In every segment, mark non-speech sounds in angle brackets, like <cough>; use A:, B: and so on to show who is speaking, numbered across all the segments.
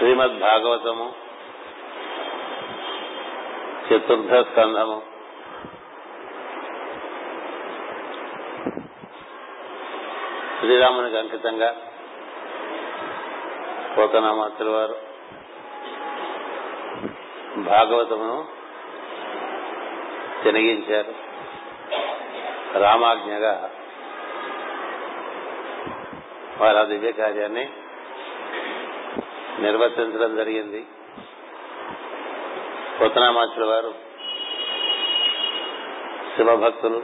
A: శ్రీమద్ భాగవతము చతుర్థ స్కంధము శ్రీరామునికి అంకితంగా పోతనామాతుల వారు భాగవతమును తినగించారు. రామాజ్ఞగా వారు ఆ దివ్య కార్యాన్ని నిర్వర్తించడం జరిగింది. పోతనామాచుల వారు శివభక్తులు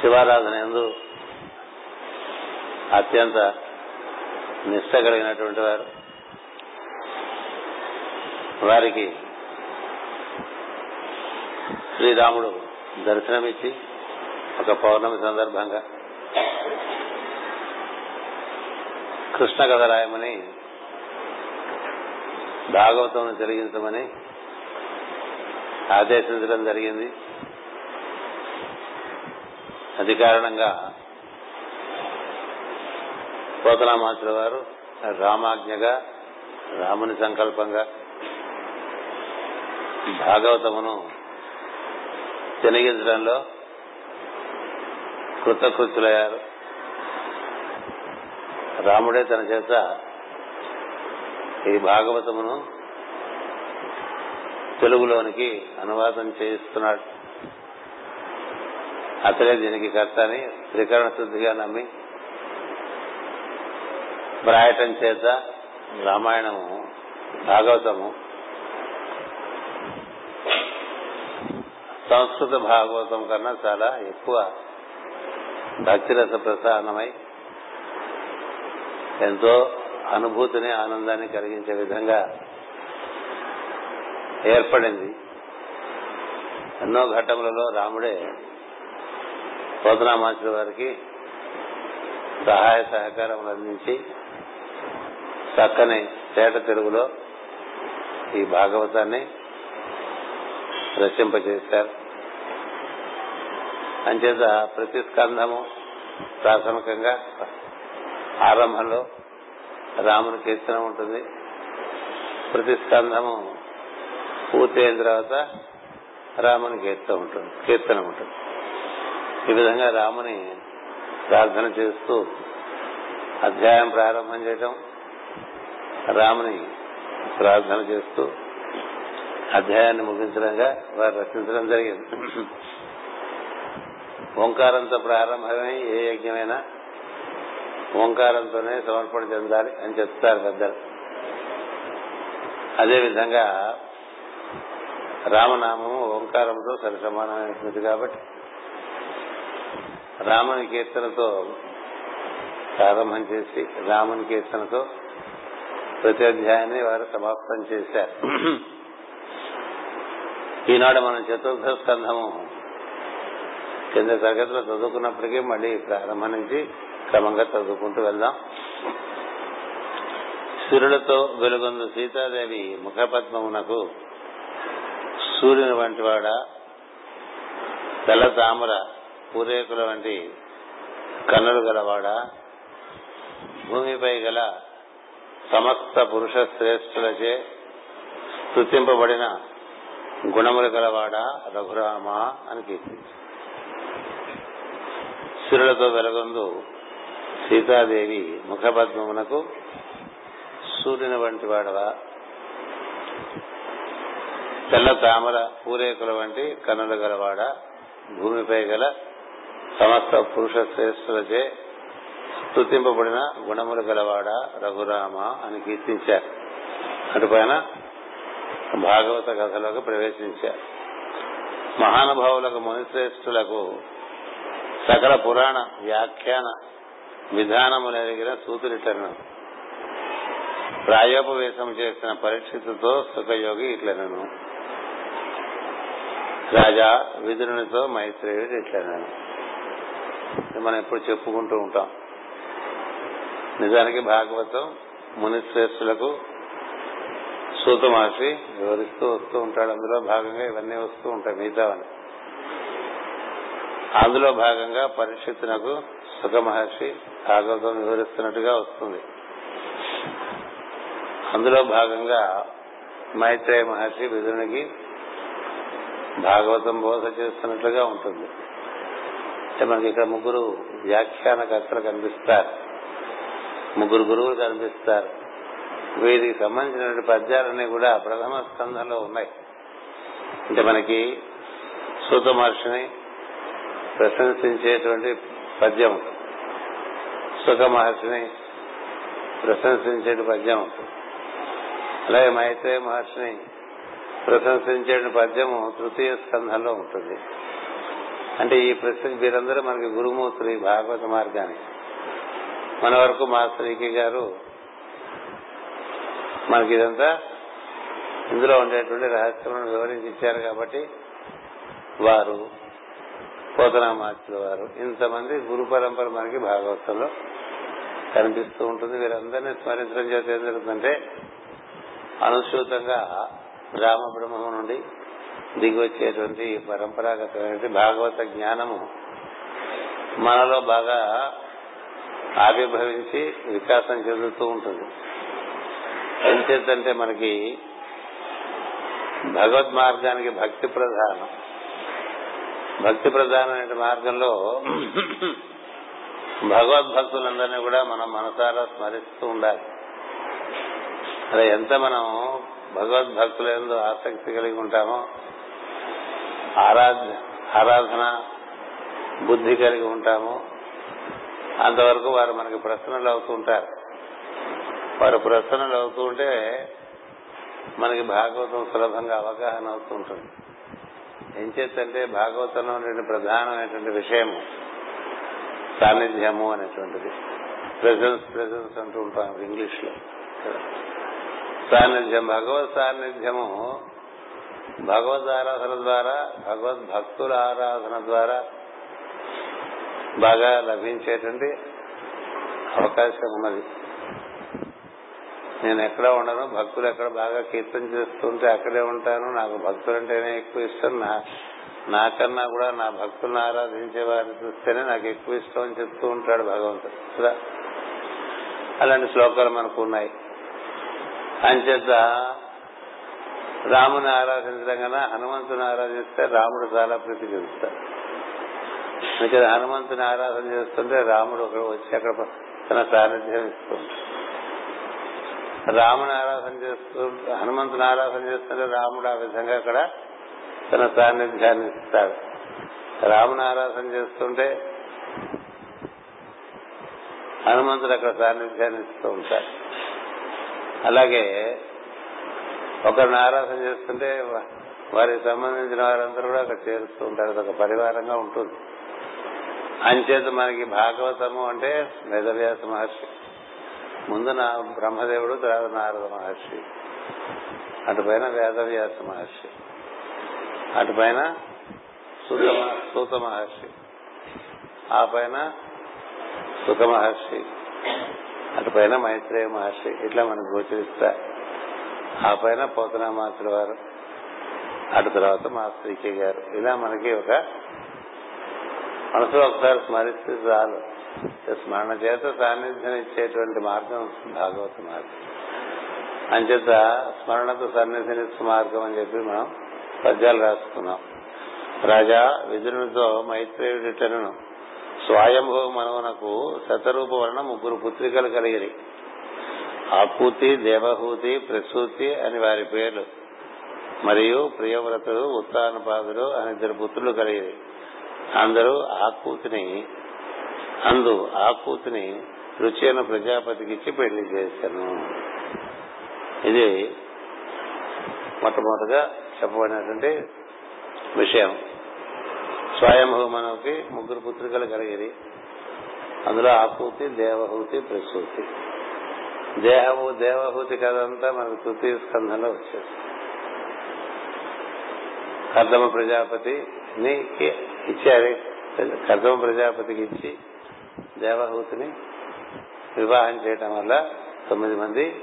A: శివారాధన ఎందు అత్యంత నిష్ట కలిగినటువంటి వారు. వారికి శ్రీరాముడు దర్శనమిచ్చి ఒక పౌర్ణమి సందర్భంగా కృష్ణ కథ రాయమని భాగవతం జరిగించమని ఆదేశించడం జరిగింది. అది కారణంగా పోతనామాచుల వారు రామాజ్ఞగా రాముని సంకల్పంగా భాగవతమును తినగించడంలో కృతకృత్యులయ్యారు. రాముడే తన చేత ఈ భాగవతమును తెలుగులోనికి అనువాదం చేయిస్తున్నాడు. అతడే దీనికి కర్త అని త్రికరణ శుద్ధిగా నమ్మి వ్రాయటం చేత రామాయణము భాగవతము సంస్కృత భాగవతం కన్నా చాలా ఎక్కువ భక్తిరస ప్రసారణమై ఎంతో అనుభూతిని ఆనందాన్ని కలిగించే విధంగా ఏర్పడింది. ఎన్నో ఘట్టములలో రాముడే పోతనామాచుల వారికి సహాయ సహకారం అందించి చక్కని తేట తెలుగులో ఈ భాగవతాన్ని రచింపజేశారు. అంచేత ప్రతి స్కంధము ప్రాథమికంగా ఆరంభంలో రాముని కీర్తన ఉంటుంది. ప్రతి స్కంధము పూర్తయిన తర్వాత రాముని కీర్తన ఉంటుంది కీర్తన ఉంటుంది. ఈ విధంగా రాముని ప్రార్థన చేస్తూ అధ్యాయం ప్రారంభం చేయటం రాముని ప్రార్థన చేస్తూ అధ్యాయాన్ని ముగించడంగా వారు రచించడం జరిగింది. ఓంకారంతో ప్రారంభమై ఏ యజ్ఞమైనా ఓంకారంతోనే సమర్పణ చెందాలి అని చెప్తారు పెద్దలు. అదేవిధంగా రామనామము ఓంకారంతో సరి సమానమైనటువంటిది కాబట్టి రాముని కీర్తనతో ప్రారంభం చేసి రాముని కీర్తనతో ప్రతి అధ్యాయాన్ని వారు సమాప్తం చేశారు. ఈనాడు మనం చతుర్థ స్కంధము కింద తరగతిలో చదువుకున్నప్పటికీ మళ్ళీ ప్రారంభం నుంచి క్రమంగా చదువుకుంటూ వెళ్దాం. సూర్యులతో వెలుగొందు సీతాదేవి ముఖపద్మమునకు సూర్యుని వంటి వాడ తెల్ల తామర పూరేకుల వంటి కన్నులు గలవాడ భూమిపై గల సమస్త పురుష శ్రేష్ఠులచే స్థుతింపబడిన గుణములు గలవాడ రఘురామ అని కీర్తించారు సిరులతో వెలగొందు సీతాదేవి ముఖపద్మమునకు సూర్యుని వంటి వాడవా? తెల్ల తామర పూరేకుల వంటి కన్నులు గలవాడ? భూమిపై గల సమస్త పురుష శ్రేష్ఠులచే స్థుతింపబడిన గుణములు గలవాడ? రఘురామ అని కీర్తించారు. అటుపైన భాగవత కథలోకి ప్రవేశించారు. మహానుభావులకు మునిశ్రేష్ఠులకు సకల పురాణ వ్యాఖ్యాన విధానములు ఎరిగిన ప్రాయోపవేశం చేసిన పరీక్షితుతో సుఖయోగి ఇట్లనను. రాజా విదురునితో మైత్రేయుడు ఇట్లనను. మనం ఎప్పుడు చెప్పుకుంటూ ఉంటాం. నిజానికి భాగవతం మునిశ్రేష్ఠులకు సూత మహర్షి వివరిస్తూ వస్తూ ఉంటాడు. అందులో భాగంగా ఇవన్నీ వస్తూ ఉంటాయి. మిగతావన్నీ. అందులో భాగంగా పరిషత్తునకు సుఖ మహర్షి భాగవతం వివరిస్తున్నట్టుగా వస్తుంది. అందులో భాగంగా మైత్రేయ మహర్షి విధునికి భాగవతం బోధ చేస్తున్నట్లుగా ఉంటుంది. మనకి ఇక్కడ ముగ్గురు వ్యాఖ్యానకర్తలు కనిపిస్తారు. ముగ్గురు గురువులు కనిపిస్తారు. వీరికి సంబంధించిన పద్యాలన్నీ కూడా ప్రథమ స్కంధంలో ఉన్నాయి. అంటే మనకి సూత మహర్షిని ప్రశంసించేటువంటి పద్యం. సుఖ మహర్షిని ప్రశంసించే పద్యం. ఉంటుంది అలాగే మైత్రేయ మహర్షిని ప్రశంసించే పద్యము తృతీయ స్కంధంలో ఉంటుంది. అంటే ఈ ప్రశ్న వీరందరూ మనకి గురుమూర్తులు ఈ భాగవత మార్గానికి. మన వరకు మా శ్రీకి గారు మనకి ఇదంతా ఇందులో ఉండేటువంటి రహస్యములను వివరించి ఇచ్చారు కాబట్టి వారు పోతనామాచుల వారు. ఇంతమంది గురు పరంపర మనకి భాగవతంలో కనిపిస్తూ ఉంటుంది. వీరందరినీ స్మరించడం చేత ఏం జరుగుతుందంటే అనుసూతంగా రామ బ్రహ్మం నుండి దిగి వచ్చేటువంటి పరంపరాగతమైన భాగవత జ్ఞానము మనలో బాగా ఆవిర్భవించి వికాసం చెందుతూ ఉంటుంది. ఎంచేతంటే మనకి భగవద్ మార్గానికి భక్తి ప్రధానం. భక్తి ప్రధానమైన మార్గంలో భగవద్భక్తులందరినీ కూడా మనం మనసారా స్మరిస్తూ ఉండాలి. అలా ఎంత మనం భగవద్భక్తుల ఎందు ఆసక్తి కలిగి ఉంటామో ఆరాధ ఆరాధన బుద్ధి కలిగి ఉంటామో అంతవరకు వారు మనకి ప్రశ్నలు అవుతూ ఉంటారు. వారు ప్రశ్నలు అవుతూ ఉంటే మనకి భాగవతం సులభంగా అవగాహన అవుతూ ఉంటుంది. ఏం చేస్తంటే భాగవతంలో ఉండే ప్రధానమైనటువంటి విషయం సాన్నిధ్యము అనేటువంటిది. ప్రెజెన్స్ ప్రెజెన్స్ అంటూ ఉంటాం ఇంగ్లీష్లో సాన్నిధ్యం భగవత్ సాన్నిధ్యము భగవద్ ఆరాధన ద్వారా భగవద్ భక్తుల ఆరాధన ద్వారా బాగా లభించేటువంటి అవకాశం ఉన్నది నేను ఎక్కడ ఉండను భక్తులు ఎక్కడ బాగా కీర్తన చేస్తుంటే అక్కడే ఉంటాను. నాకు భక్తులంటేనే ఎక్కువ ఇష్టం. నా నాకన్నా కూడా నా భక్తులను ఆరాధించే వారిని చూస్తేనే నాకు ఎక్కువ ఇష్టం అని చెప్తూ ఉంటాడు భగవంతుడు. కదా? అలాంటి శ్లోకాలు మనకు ఉన్నాయి. అంచేత రాముని ఆరాధించడం కన్నా హనుమంతుని ఆరాధిస్తే రాముడు చాలా ప్రీతి చెందుతాడు. అందుకని హనుమంతుని ఆరాధన చేస్తుంటే రాముడు ఒకడు వచ్చి అక్కడ తన సాన్నిధ్యం ఇస్తూ ఉంటాడు రాముని ఆరాధన చేస్తూ హనుమంతుని ఆరాధన చేస్తుంటే రాముడు ఆ విధంగా అక్కడ తన సాన్నిధ్యాన్ని ఇస్తాడు. రాముని ఆరాధన చేస్తుంటే హనుమంతుడు అక్కడ సాన్నిధ్యాన్ని ఇస్తూ ఉంటాడు. అలాగే ఒకరిని ఆరాధన చేస్తుంటే వారికి సంబంధించిన వారందరూ కూడా అక్కడ చేరుస్తూ ఉంటారు. ఒక పరివారంగా ఉంటుంది. అంచేత మనకి భాగవతము అంటే వేదవ్యాస మహర్షి ముందు నా బ్రహ్మదేవుడు తర్వాత నారద మహర్షి. అటుపైన వేదవ్యాస మహర్షి. అటుపైన సూత మహర్షి. ఆ పైన సుఖ మహర్షి. అటుపైన మైత్రేయ మహర్షి. ఇట్లా మనకు గోచరిస్తా. ఆ పైన పోతనామాసుల వారు. అటు తర్వాత మా శ్రీకే గారు. ఇలా మనకి ఒక మనసులో ఒకసారి స్మరిస్తే చాలు. స్మరణ చేత సాన్నిధ్యం ఇచ్చేటువంటి మార్గం భాగవత మార్గం. అంచేత స్మరణతో సన్నిధినిస్తు మార్గం అని చెప్పి మనం పద్యాలు రాసుకున్నాం. రాజా విదురునితో మైత్రేయుడిటను స్వయంభవ మనవునకు శతరూప వలన ముగ్గురు పుత్రికలు కలిగిరి. ఆకూతి దేవహూతి ప్రసూతి అని వారి పేర్లు. మరియు ప్రియవ్రతుడు ఉత్తానపాదుడు అని ఇద్దరు పుత్రులు కలిగిరి. అందరూ ఆకూతిని అందు ఆకూతిని రుచి అయిన ప్రజాపతికి ఇచ్చి పెళ్ళి చేశాను. ఇది మొట్టమొదటిగా చెప్పబడినటువంటి విషయం. స్వయంభూమనకి ముగ్గురు పుత్రికలు కలిగిరి. అందులో ఆకూతి దేవహూతి ప్రసూతి. దేహము దేవహూతి కదంతా మనకు తృతీయ స్కంధంలో వచ్చేస్తుంది కర్దమ ప్రజాపతిని ఇచ్చారు. కర్దమ ప్రజాపతికి ఇచ్చి దేవహూతిని వివాహం చేయటం వల్ల తొమ్మిది మంది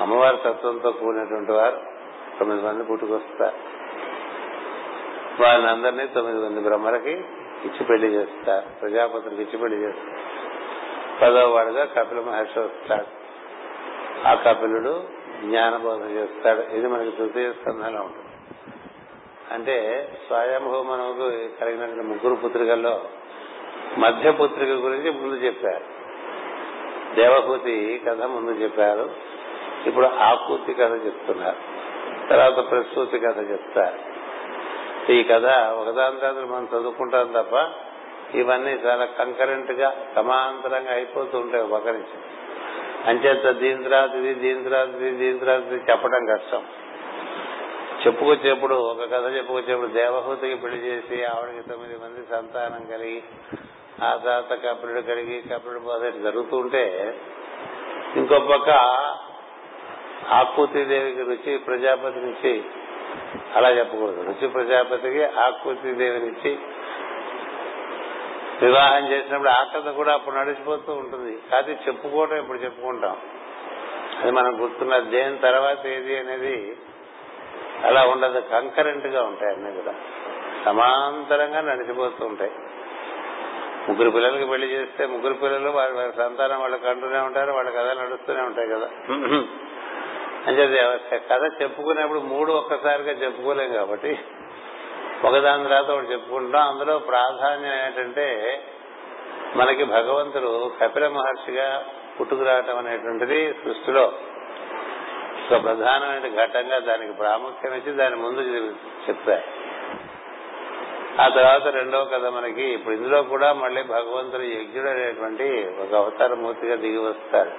A: అమ్మవారి తత్వంతో కూడినటువంటి వారు తొమ్మిది మంది పుట్టుకొస్తారు. వారిని అందరినీ తొమ్మిది మంది బ్రహ్మలకి ఇచ్చి పెళ్ళి చేస్తారు. ప్రజాపతులకు ఇచ్చి పెళ్ళి చేస్తారు. పదో వాడుగా కపిల మహర్షి వస్తాడు. ఆ కపిలుడు జ్ఞానబోధ చేస్తాడు. ఇది మనకి తృతీయ స్కంధంలో ఉంటుంది. అంటే స్వయంభూ మనకు కలిగిన ముగ్గురు పుత్రికల్లో మధ్యపుత్రిక గురించి ముందు చెప్పారు. దేవహూతి కథ ముందు చెప్పారు. ఇప్పుడు ఆకూతి కథ చెప్తున్నారు. తర్వాత ప్రసూతి కథ చెప్తారు. ఈ కథ ఒకదాని తర్వాత మనం చదువుకుంటాం తప్ప ఇవన్నీ చాలా కంకరెంట్గా సమాంతరంగా అయిపోతూ ఉంటాయి ఒక నుంచి. అంచేత దీని తర్వాత ఇది దీని తర్వాత ఇది దీని తర్వాత ఇది చెప్పడం కష్టం. చెప్పుకొచ్చేప్పుడు ఒక కథ చెప్పుకొచ్చేప్పుడు దేవహూతికి పెళ్ళి చేసి ఆవిడకి తొమ్మిది మంది సంతానం కలిగి ఆ తర్వాత కపిలుడు కలిగి కపిలుడు మొదటి జరుగుతూ ఉంటే ఇంకో పక్క ఆకృతిదేవికి రుచి ప్రజాపతి నుంచి అలా చెప్పకూడదు. రుచి ప్రజాపతికి ఆకృతిదేవి నుంచి వివాహం చేసినప్పుడు ఆ కథ కూడా అప్పుడు నడిచిపోతూ ఉంటుంది. కాదు చెప్పుకోవటం ఇప్పుడు చెప్పుకుంటాం. అది మనం గుర్తున్న దేని తర్వాత ఏది అనేది అలా ఉండదు. కంకరెంట్గా ఉంటాయి అన్నీ కూడా. సమాంతరంగా నడిచిపోతూ ఉంటాయి. ముగ్గురు పిల్లలకి పెళ్ళి చేస్తే ముగ్గురు పిల్లలు వారి వారి సంతానం వాళ్ళకి అంటూనే ఉంటారు వాళ్ళ కథలు నడుస్తూనే ఉంటాయి కదా. అంటే కథ చెప్పుకునేప్పుడు మూడు ఒక్కసారిగా చెప్పుకోలేం కాబట్టి ఒకదాని తర్వాత ఒకటి చెప్పుకుంటాం. అందులో ప్రాధాన్యం ఏంటంటే మనకి భగవంతుడు కపిల మహర్షిగా పుట్టుకురావటం అనేటువంటిది సృష్టిలో ఒక ప్రధానమైన ఘట్టంగా దానికి ప్రాముఖ్యం ఇచ్చి దాని ముందు చెప్పారు ఆ తర్వాత రెండవ కథ మనకి ఇప్పుడు ఇందులో కూడా మళ్ళీ భగవంతుడు యజ్ఞుడు అనేటువంటి ఒక అవతార మూర్తిగా దిగి వస్తాడు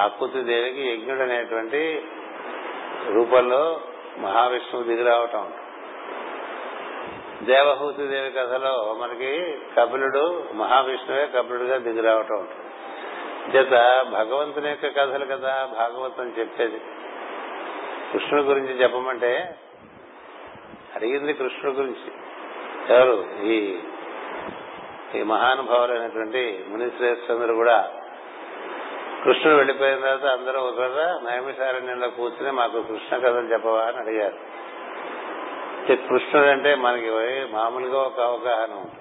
A: ఆకుతి దేవికి యజ్ఞుడు అనేటువంటి రూపంలో మహావిష్ణువు దిగి రావటం. ఉంటుంది దేవహూతి దేవి కథలో మనకి కపిలుడు మహావిష్ణువే కపిలుడుగా దిగి రావటం. ఉంటుంది చేత భగవంతుని యొక్క కథలు కదా భాగవతం చెప్పేది. కృష్ణుడి గురించి చెప్పమంటే అడిగింది కృష్ణుడు గురించి. ఎవరు? ఈ ఈ మహానుభావులైనటువంటి మునిశ్రేష్ఠందరూ కూడా కృష్ణుడు వెళ్ళిపోయిన తర్వాత అందరూ ఒక నైమిషారణ్యంలో కూర్చుని మాకు కృష్ణ కథలు చెప్పవా అని అడిగారు. కృష్ణుడు అంటే మనకి మామూలుగా ఒక అవగాహన ఉంటుంది.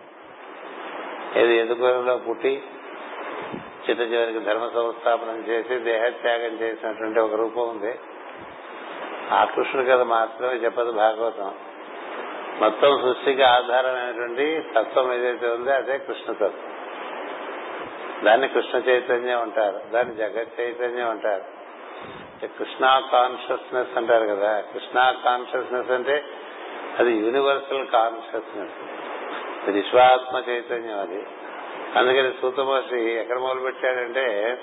A: ఏది ఎదుగులో పుట్టి చిట్ట చివరికి ధర్మ సంస్థాపనం చేసి దేహత్యాగం చేసినటువంటి ఒక రూపం ఉంది. ఆ కృష్ణుడి కథ మాత్రమే చెప్పదు భాగవతం. మొత్తం సృష్టికి ఆధారమైనటువంటి తత్వం ఏదైతే ఉందో అదే కృష్ణతత్వం. దాన్ని కృష్ణ చైతన్యం అంటారు దాన్ని జగత్ చైతన్యం అంటారు. కృష్ణ కాన్షియస్నెస్ అంటారు కదా కృష్ణ కాన్షియస్నెస్ అంటే అది యూనివర్సల్ కాన్షియస్నెస్. విశ్వాత్మ చైతన్యం అది. అందుకని సూతమహర్షి ఎక్కడ మొదలు పెట్టాడంటే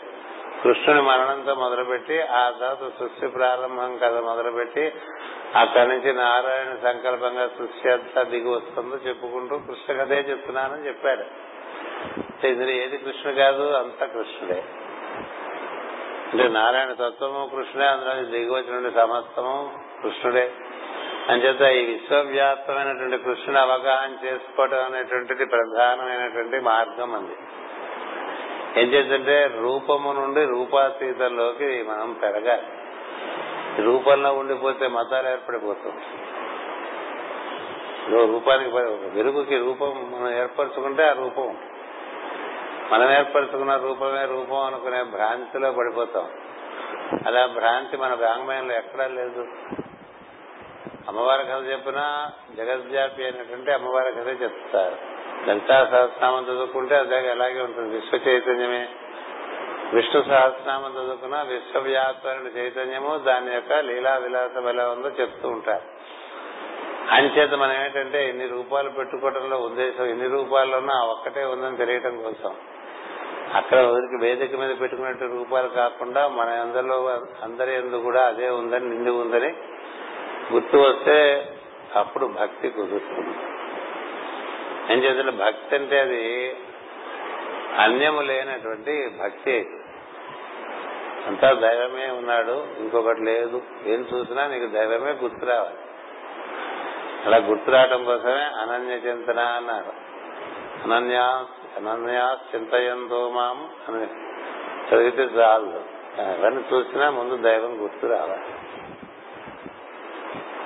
A: కృష్ణుని మరణంతో మొదలుపెట్టి ఆ తర్వాత సృష్టి ప్రారంభం కథ మొదలుపెట్టి అక్కడి నుంచి నారాయణ సంకల్పంగా సృష్టి అంతా దిగి వస్తుందో చెప్పుకుంటూ కృష్ణ కథే చెప్తున్నానని చెప్పాడు. ఇందులో ఏది కృష్ణ కాదు అంతా కృష్ణుడే. అంటే నారాయణ తత్వము కృష్ణుడే అందులో దిగి వచ్చిన సమస్తము కృష్ణుడే. అంచేత ఈ విశ్వవ్యాప్తమైనటువంటి కృష్ణుని అవగాహన చేసుకోవడం అనేటువంటిది ప్రధానమైనటువంటి మార్గం అంది. ఏం చేద్దంటే రూపము నుండి రూపాతీతంలోకి మనం పెరగాలి. రూపంలో ఉండిపోతే మతాలు ఏర్పడిపోతుంది రూపానికి వెలుగుకి రూపం మనం ఏర్పరచుకుంటే ఆ రూపం. మనం ఏర్పరచుకున్న రూపమే రూపం అనుకునే భ్రాంతిలో పడిపోతాం. అలా భ్రాంతి మన వాంగ్మయంలో ఎక్కడా లేదు. అమ్మవారి కథ చెప్పినా జగద్వ్యాపి అయినటువంటి అమ్మవారి కథ చెప్తారు. లలితా సహస్రామం చదువుకుంటే అదే అలాగే ఉంటుంది. విశ్వ చైతన్యమే. విష్ణు సహస్రనామం చదువుకున్న విశ్వవ్యాప్తమైన చైతన్యము దాని యొక్క లీలా విలాసం ఎలా ఉందో చెప్తూ ఉంటారు. అంచేత మనం ఏంటంటే ఇన్ని రూపాలు పెట్టుకోవడంలో ఉద్దేశం ఇన్ని రూపాల్లోనూ ఆ ఒక్కటే ఉందని తెలియటం కోసం. అక్కడ ఊరికి వేదిక మీద పెట్టుకున్నట్టు రూపాలు కాకుండా మన అందరిలో అందరి ఎందు కూడా అదే ఉందని నిండి ఉందని గుర్తు వస్తే అప్పుడు భక్తి కుదురుతుంది. ఏం చేద్దాం భక్తి అంటే అది అన్యము లేనటువంటి భక్తి అంతా దైవమే ఉన్నాడు ఇంకొకటి లేదు. ఏం చూసినా నీకు దైవమే గుర్తు రావాలి. అలా గుర్తు రావడం కోసమే అనన్య చింతన అన్నారు. అనన్యా అనన్యా చింతయంతో మాం అని చదివితే చాలు. ఎవరిని చూసినా ముందు దైవం గుర్తు రావాలి.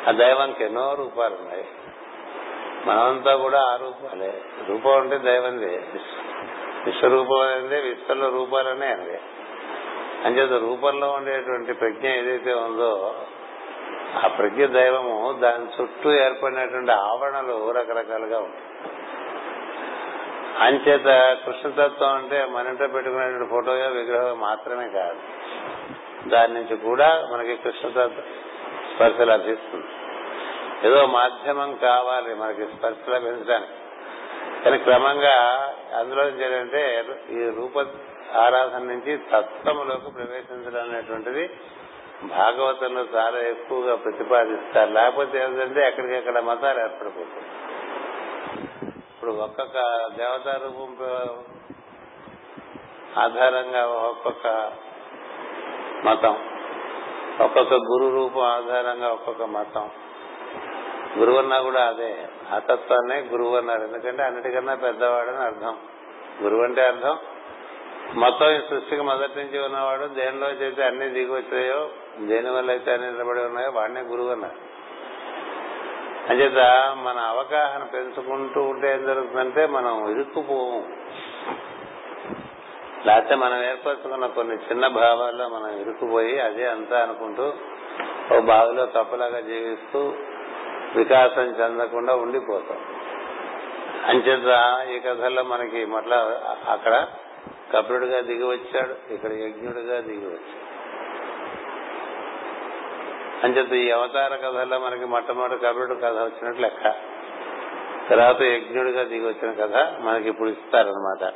A: ఆ దైవానికి ఎన్నో రూపాలు ఉన్నాయి. మనమంతా కూడా ఆ రూపాలే. రూపం అంటే దైవంది. విశ్వరూపం అనేది విశ్వంలో రూపాలనే అండి అంచేత రూపంలో ఉండేటువంటి ప్రజ్ఞ ఏదైతే ఉందో ఆ ప్రజ్ఞ దైవము దాని చుట్టూ ఏర్పడినటువంటి ఆవరణలు రకరకాలుగా ఉంటాయి. అంచేత కృష్ణతత్వం అంటే మన పెట్టుకునేటువంటి ఫోటోయో విగ్రహం మాత్రమే కాదు. దాని నుంచి కూడా మనకి కృష్ణతత్వ స్పర్శ లభిస్తుంది. ఏదో మాధ్యమం కావాలి మనకి స్పర్శ లభించడానికి. కానీ క్రమంగా అందులో ఏంటంటే ఈ రూప ఆరాధన నుంచి తత్వములోకి ప్రవేశించడం అనేటువంటిది భాగవతంలో చాలా ఎక్కువగా ప్రతిపాదిస్తారు. లేకపోతే ఏంటంటే ఎక్కడికెక్కడ మతాలు ఏర్పడిపోతుంది ఇప్పుడు ఒక్కొక్క దేవతా రూపం ఆధారంగా ఒక్కొక్క మతం ఒక్కొక్క గురు రూపం ఆధారంగా ఒక్కొక్క మతం. గురువు అన్నా కూడా అదే. ఆ తత్వాన్నే గురువు అన్నారు ఎందుకంటే అన్నిటికన్నా పెద్దవాడని అర్థం. గురువు అంటే అర్థం. మొత్తం ఈ సృష్టికి మొదటి నుంచి ఉన్నవాడు దేనిలో అయితే అన్ని దిగి వచ్చాయో దేని వల్ల అయితే అన్ని నిలబడి ఉన్నాయో వాడినే గురువు అన్నారు. అంచేత మన అవగాహన పెంచుకుంటూ ఉంటే ఏం జరుగుతుందంటే మనం ఇరుక్కుపోము. లేకపోతే మనం ఏర్పరచుకున్న కొన్ని చిన్న భావాల్లో మనం ఇరుక్కుపోయి అదే అంతా అనుకుంటూ ఓ బావిలో తప్పలాగా జీవిస్తూ వికాసం చెందకుండా ఉండిపోతాం. అంచేత ఈ కథల్లో మనకి మళ్ళా అక్కడ కపిలుడిగా దిగి వచ్చాడు ఇక్కడ యజ్ఞుడిగా దిగి వచ్చాడు అంచేత ఈ అవతార కథల్లో మనకి మొట్టమొదటి కపిలుడు కథ వచ్చినట్లు లెక్క. తర్వాత యజ్ఞుడిగా దిగి వచ్చిన కథ మనకి ఇప్పుడు ఇస్తారనమాట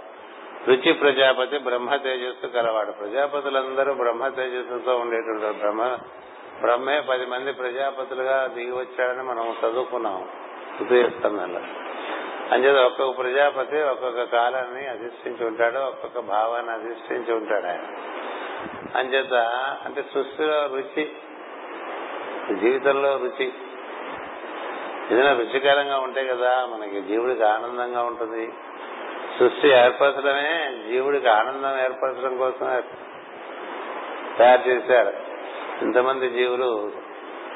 A: రుచి ప్రజాపతి బ్రహ్మ తేజస్సు కలవాడు. ప్రజాపతులందరూ బ్రహ్మ తేజస్సుతో ఉండేటువంటి బ్రహ్మ బ్రహ్మే పది మంది ప్రజాపతులుగా దిగి వచ్చాడని మనం చదువుకున్నాం. ఉపయోగిస్తున్నాం అంచేత ఒక్కొక్క ప్రజాపతి ఒక్కొక్క కాలాన్ని అధిష్ఠించి ఉంటాడు ఒక్కొక్క భావాన్ని అధిష్ఠించి ఉంటాడు ఆయన. అంచేత అంటే సృష్టిలో రుచి జీవితంలో రుచి. ఏదైనా రుచికరంగా ఉంటే కదా మనకి జీవుడికి ఆనందంగా ఉంటుంది. సృష్టి ఏర్పరచడమే జీవుడికి ఆనందం ఏర్పరచడం కోసం తయారు చేశారు. ఇంతమంది జీవులు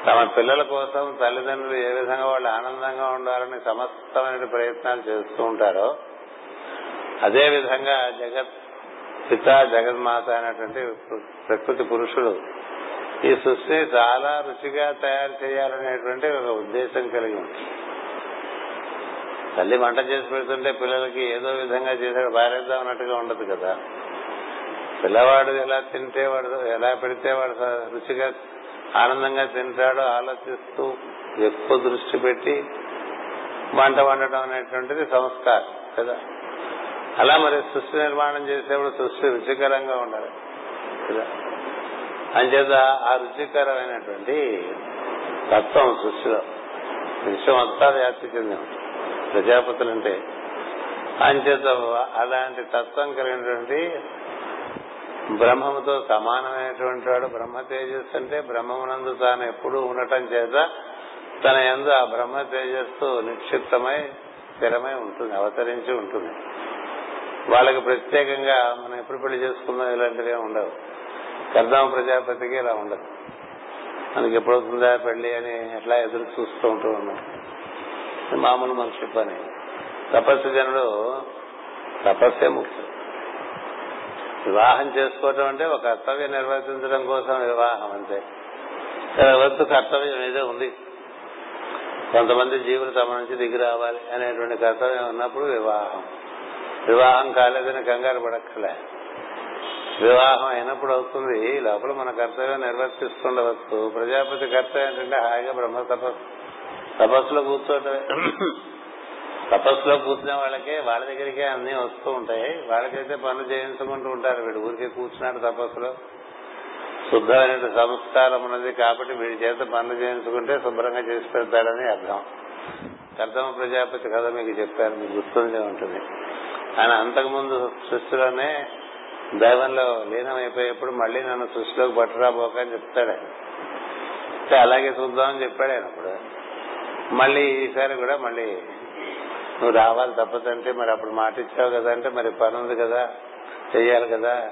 A: తమ పిల్లల కోసం తల్లిదండ్రులు ఏ విధంగా వాళ్ళు ఆనందంగా ఉండాలని సమస్తమైన ప్రయత్నాలు చేస్తూ ఉంటారో అదే విధంగా జగత్ పిత జగన్మాత అనేటువంటి ప్రకృతి పురుషుడు ఈ సృష్టిని చాలా రుచిగా తయారు చేయాలనేటువంటి ఒక ఉద్దేశం కలిగి ఉంది తల్లి వంట చేసి పెడుతుంటే పిల్లలకి ఏదో విధంగా చేసాడు బారేద్దాం అన్నట్టుగా ఉండదు కదా. పిల్లవాడు ఎలా తింటే వాడు ఎలా పెడితే వాడు రుచిగా ఆనందంగా తింటాడో ఆలోచిస్తూ ఎక్కువ దృష్టి పెట్టి వంట వండటం అనేటువంటిది సంస్కారం కదా? అలా మరి సృష్టి నిర్మాణం చేసేప్పుడు సృష్టి రుచికరంగా ఉండాలి కదా? అంచేత ఆ రుచికరమైనటువంటి తత్వం సృష్టిలో విశ్వం అంతా వ్యాప్తి చెంది ప్రజాపతులంటే. అంచేత అలాంటి తత్వం కలిగినటువంటి బ్రహ్మముతో సమానమైనటువంటి వాడు బ్రహ్మ తేజస్సు అంటే బ్రహ్మమునందు తాను ఎప్పుడూ ఉండటం చేత తన ఎందు ఆ బ్రహ్మ తేజస్సు నిక్షిప్తమై స్థిరమై ఉంటుంది అవతరించి ఉంటుంది. వాళ్ళకి ప్రత్యేకంగా మనం ఎప్పుడు పెళ్ళి చేసుకుందాం ఇలాంటివి ఉండవు. కర్దమ ప్రజాపతికి ఇలా ఉండదు. మనకి ఎప్పుడవుతుందా పెళ్ళి అని ఎట్లా ఎదురు చూస్తూ ఉంటూ ఉన్నాం. మామూలు మనిషి పని. తపస్సు జనుడు తపస్సే ముఖ్యం. వివాహం చేసుకోవటం అంటే ఒక కర్తవ్యం నిర్వర్తించడం కోసం వివాహం అంతే. వంతు కర్తవ్యం ఏదో ఉంది. కొంతమంది జీవులు తమ నుంచి దిగి రావాలి అనేటువంటి కర్తవ్యం ఉన్నప్పుడు వివాహం. వివాహం కాలేదని కంగారు పడక్కలే వివాహం అయినప్పుడు అవుతుంది లోపల మన కర్తవ్యం నిర్వర్తిస్తుండవచ్చు. ప్రజాపతి కర్తవ్యం ఏంటంటే హాయిగా బ్రహ్మ తపస్సు తపస్సులో కూర్చోటమే. తపస్సులో కూర్చునే వాళ్ళకే వాళ్ళ దగ్గరికే అన్ని వస్తూ ఉంటాయి. వాళ్ళకైతే పనులు చేయించుకుంటూ ఉంటారు వీడు. ఊరికే కూర్చున్నాడు తపస్సులో. శుద్ధమైన సంస్కారం ఉన్నది కాబట్టి వీడి చేత పనులు చేయించుకుంటే శుభ్రంగా చేసి పెడతాడని అర్థం. కర్తమ ప్రజాపతి కథ మీకు చెప్పారు మీకు గుర్తుండే ఉంటుంది. ఆయన అంతకుముందు సృష్టిలోనే దైవంలో లీనమైపోయేప్పుడు మళ్ళీ నన్ను సృష్టిలోకి పట్టురాబోక అని చెప్తాడు ఆయన. అలాగే చూద్దామని చెప్పాడు ఆయన అప్పుడు. మళ్ళీ ఈసారి కూడా మళ్ళీ నువ్వు రావాలి తప్పదంటే మరి అప్పుడు మాట ఇచ్చావు కదా అంటే మరి పని ఉంది కదా చెయ్యాలి కదా.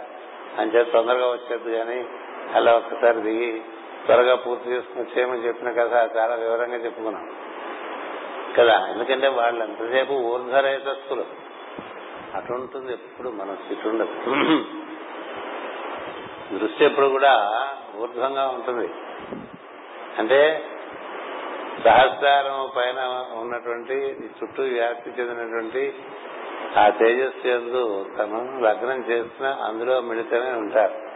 A: అని చెప్పి తొందరగా వచ్చేది కానీ అలా ఒక్కసారి దిగి త్వరగా పూర్తి చేసుకుని వచ్చేయమని చెప్పిన కదా చాలా వివరంగా చెప్పుకున్నాం. కదా ఎందుకంటే వాళ్ళు ఎంతసేపు ఊర్ధరేతస్తులు అటుంటుంది ఎప్పుడు మన స్థితి ఉండదు. దృష్టి ఎప్పుడు కూడా ఊర్ధ్వంగా ఉంటుంది. అంటే సహస్రారం పైన ఉన్నటువంటి చుట్టూ వ్యాప్తి చెందినటువంటి ఆ తేజస్సు ఎందు తను లగ్నం చేసిన అందులో మిళితమే ఉంటారు.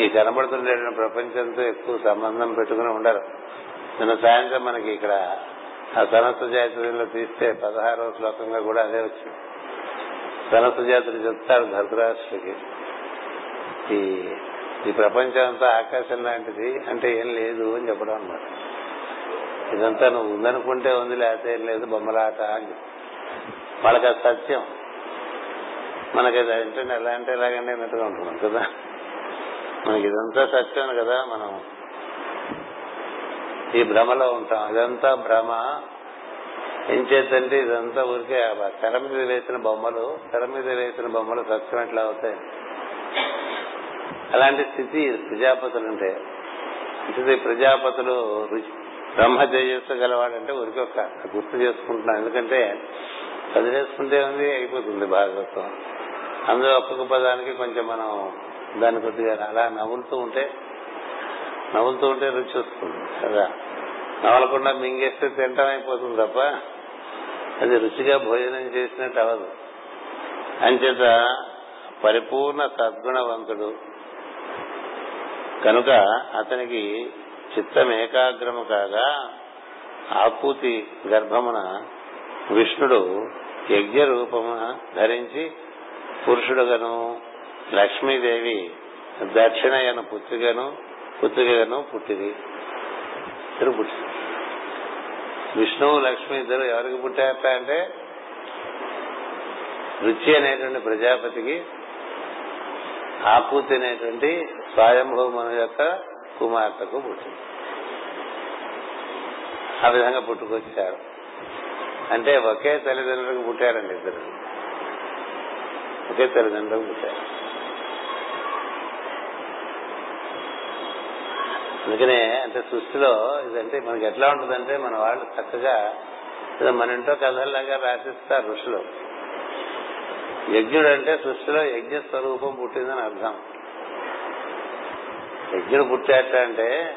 A: ఈ కనబడుతుండేటువంటి ప్రపంచంతో ఎక్కువ సంబంధం పెట్టుకుని ఉండరు. నిన్న సాయంత్రం మనకి ఇక్కడ ఆ సనస్సు జాతీయంలో తీస్తే పదహారవ శ్లోకంగా కూడా అదే వచ్చింది. సనస్సు జాతులు చెప్తారు ధృతరాష్ట్రకి ఈ ఈ ప్రపంచం అంతా ఆకాశం లాంటిది అంటే ఏం లేదు అని చెప్పడం అన్నమాట. ఇదంతా నువ్వు ఉందనుకుంటే ఉంది లేకపోతే లేదు బొమ్మలాట అని వాళ్ళకి అది సత్యం. మనకి అది ఏంటంటే ఎలా అంటే ఎలాగంటే అన్నట్టుగా ఉంటున్నాం కదా. మనకి ఇదంతా సత్యం కదా మనం. ఈ భ్రమలో ఉంటాం. ఇదంతా భ్రమ. ఏం చేద్దంటే ఇదంతా ఊరికే తెర మీద వేసిన బొమ్మలు తెర మీద వేసిన బొమ్మలు సత్యం ఎట్లా అవుతాయి? అలాంటి స్థితి ప్రజాపతులు ఉంటాయి ప్రజాపతులు ప్రజాపతులు బ్రహ్మ తేజస్సు గలవాడంటే ఊరికి ఒక గుర్తు చేసుకుంటున్నాం ఎందుకంటే చదివేసుకుంటే ఉంది అయిపోతుంది భాగవతం. అందులో ఒక్కొక్క పదానికి కొంచెం మనం దాని కొద్దిగా అలా నవ్వులుతూ ఉంటే నవ్వులుతూ ఉంటే రుచి వస్తుంది కదా? నవలకుండా మింగేస్తే తింటం అయిపోతుంది తప్ప అది రుచిగా భోజనం చేసినట్టు అవదు అంచేత పరిపూర్ణ సద్గుణవంతుడు. కనుక అతనికి చిత్తం ఏకాగ్రము కాగా ఆకూతి గర్భమున విష్ణుడు యజ్ఞ రూపమున ధరించి పురుషుడుగను లక్ష్మీదేవి దక్షిణయను పుత్రికను పుత్రికను పుట్టిది. ఇద్దరు పుట్టింది. విష్ణువు లక్ష్మి ఇద్దరు ఎవరికి పుట్టారట అంటే రుచి అనేటువంటి ప్రజాపతికి ఆకూతి అనేటువంటి స్వయంభూమను యొక్క కుమార్తెకు పుట్టింది. ఆ విధంగా పుట్టుకొచ్చారు అంటే ఒకే తల్లిదండ్రులకు పుట్టారండి ఇద్దరు. ఒకే తల్లిదండ్రులకు పుట్టారు. అందుకనే అంటే సృష్టిలో ఇదంటే మనకి ఎట్లా ఉంటుందంటే మన వాళ్ళు చక్కగా మన ఇంట్లో కథల్లాగా రాసిస్తారు ఋషులు. యజ్ఞుడు అంటే సృష్టిలో యజ్ఞ స్వరూపం పుట్టిందని అర్థం. యజ్ఞుడు పుట్టాట అంటే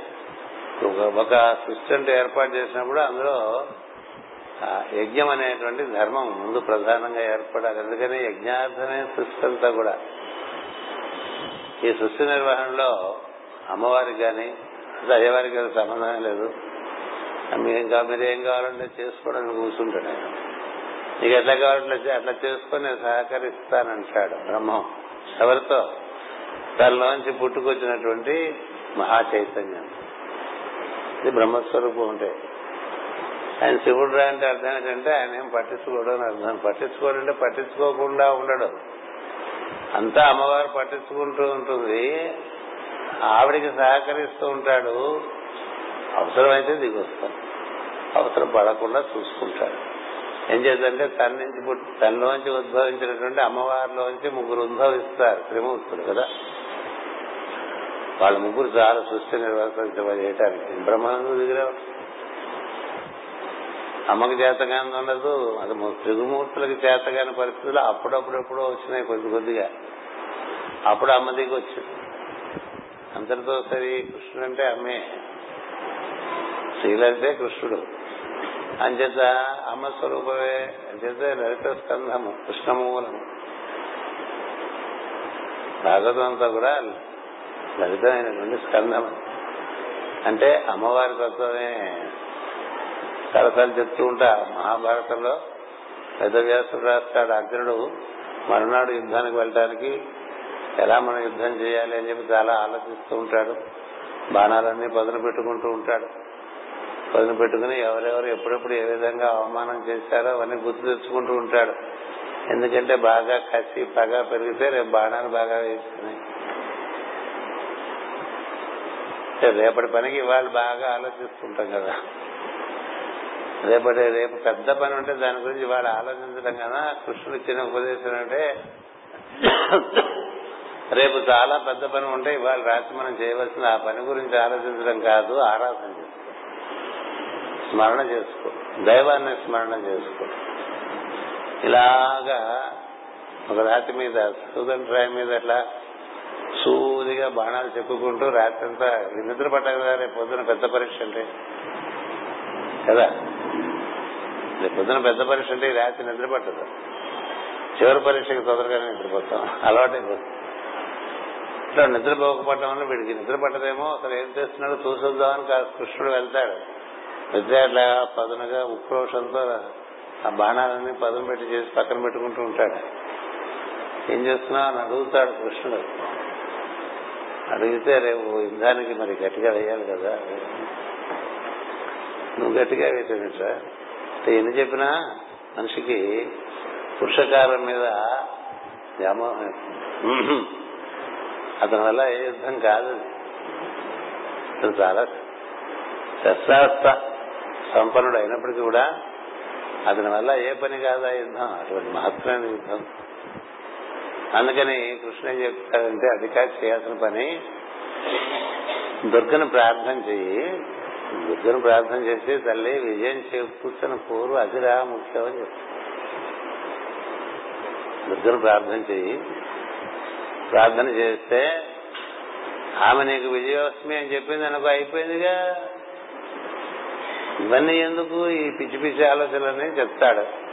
A: ఒక సృష్టి ఏర్పాటు చేసినప్పుడు అందులో యజ్ఞం అనేటువంటి ధర్మం ముందు ప్రధానంగా ఏర్పడాలి. అందుకని యజ్ఞార్థమే సృష్టి అంతా కూడా. ఈ సృష్టి నిర్వహణలో అమ్మవారికి కానీ అయ్యవారికి సంబంధమే లేదు. మీరేం కావాలి మీరు ఏం కావాలంటే చేసుకోవడానికి కూర్చుంటాడు ఆయన. నీకు ఎట్లా కావాలంటే అట్లా చేసుకొని సహకరిస్తానంటాడు బ్రహ్మం. ఎవరితో? తనలోంచి పుట్టుకొచ్చినటువంటి మహా చైతన్యం ఇది బ్రహ్మస్వరూపం ఉంటే ఆయన శివుడు రా అంటే అర్థం ఏంటంటే ఆయన ఏం పట్టించుకోవడం అని అర్థం. పట్టించుకోడంటే పట్టించుకోకుండా ఉండడు. అంతా అమ్మవారు పట్టించుకుంటూ ఉంటుంది. ఆవిడికి సహకరిస్తూ ఉంటాడు. అవసరమైతే దిగొస్తాం అవసరం పడకుండా చూసుకుంటాడు. ఏం చేద్దంటే తన నుంచి తనలోంచి ఉద్భవించినటువంటి అమ్మవారిలోంచి ముగ్గురు ఉద్భవిస్తారు త్రిమూర్తులు కదా? వాళ్ళ ముగ్గురు చాలా సృష్టి నిర్వర్తించడానికి బ్రహ్మాండం దిగిరావు అమ్మకు చేతగానే ఉండదు అది త్రిగుమూర్తులకు చేతగాని పరిస్థితులు అప్పుడప్పుడెప్పుడో వచ్చినాయి కొద్ది కొద్దిగా. అప్పుడు అమ్మ దిగి వచ్చింది అందరితో సరి కృష్ణుడు అంటే అమ్మే. శ్రీలంటే కృష్ణుడు. అంచేత అమ్మ స్వరూపమే అంచేత లలిత స్కంధము కృష్ణమూలము భాగవతం అంతా కూడా లలితమైనటువంటి స్కంధం అంటే అమ్మవారి తత్వమే సరసాలు చెప్తూ ఉంటా. మహాభారతంలో పెద్ద రాస్తాడు అర్జునుడు మరునాడు యుద్ధానికి వెళ్ళడానికి ఎలా మనం యుద్ధం చేయాలి అని చెప్పి చాలా ఆలోచిస్తూ ఉంటాడు. బాణాలన్నీ పదును పెట్టుకుంటూ ఉంటాడు. పదును పెట్టుకుని ఎవరెవరు ఎప్పుడెప్పుడు ఏ విధంగా అవమానం చేశారో అవన్నీ గుర్తు తెచ్చుకుంటూ ఉంటాడు. ఎందుకంటే బాగా కసి పగ పెరిగితే రేపు బాణాలు బాగా వేస్తున్నాయి రేపటి పనికి ఇవాళ బాగా ఆలోచిస్తుంటాం కదా. రేపటి రేపు పెద్ద పని ఉంటే దాని గురించి ఇవాళ ఆలోచించడం కదా. కృష్ణుడు ఇచ్చిన ఉపదేశం అంటే రేపు చాలా పెద్ద పని ఉంటే ఇవాళ రాత్రి మనం చేయవలసిన ఆ పని గురించి ఆలోచించడం కాదు ఆరాధన స్మరణ చేసుకో. దైవాన్ని స్మరణ చేసుకో. ఇలాగా ఒక రాతి మీద సూదన్ రాయి మీద అట్లా సూదిగా బాణాలు చెప్పుకుంటూ రాత్రంతా నిద్ర పట్టదు రేపు పొద్దున పెద్ద పరీక్ష అంటే. కదా? రేపు పొద్దున పెద్ద పరీక్ష అంటే ఈ రాత్రి నిద్ర పట్టదు. చివరి పరీక్షకి తొందరగానే నిద్రపోతాం. అలవాటే ఇట్లా నిద్రపోకపోవటం వల్ల వీడికి నిద్ర పట్టదేమో అసలు ఏం చేస్తున్నాడో చూసొద్దామని కాస్త కృష్ణుడు వెళ్తాడు. వెళ్తే అట్లా పదునుగా ఉక్రోషంతో ఆ బాణాలన్నీ పదును పెట్టి చేసి పక్కన పెట్టుకుంటూ ఉంటాడు. ఏం చేస్తున్నావు అని అడుగుతాడు కృష్ణుడు. అడిగితే రేపు ఇంధానికి మరి గట్టిగా వేయాలి కదా. నువ్వు గట్టిగా వేసేమిట్రా ఎన్ని చెప్పినా మనిషికి పురుషకారం మీద వ్యామోహం అతని వల్ల ఏ యుద్ధం కాదు. చాలా శస్త్రాస్త్ర సంపన్నుడు అయినప్పటికీ కూడా అతని వల్ల ఏ పని కాదు యుద్ధం. అటువంటి మహత్తమైన యుద్ధం. అందుకని కృష్ణ ఏం చెప్తాడంటే అది చేయాల్సిన పని. దుర్గను ప్రార్థన చెయ్యి. దుర్గను ప్రార్థన చేసి తల్లి విజయం చేకూర్చని కోరు అదిరా ముఖ్యం అని చెప్తాడు. దుర్గను ప్రార్థన చెయ్యి. ప్రార్థన చేస్తే ఆమె నీకు విజయోస్మి అని చెప్పింది అనుకో అయిపోయిందిగా. ఇవన్నీ ఎందుకు ఈ పిచ్చి పిచ్చి ఆలోచనలని చెప్తాడు.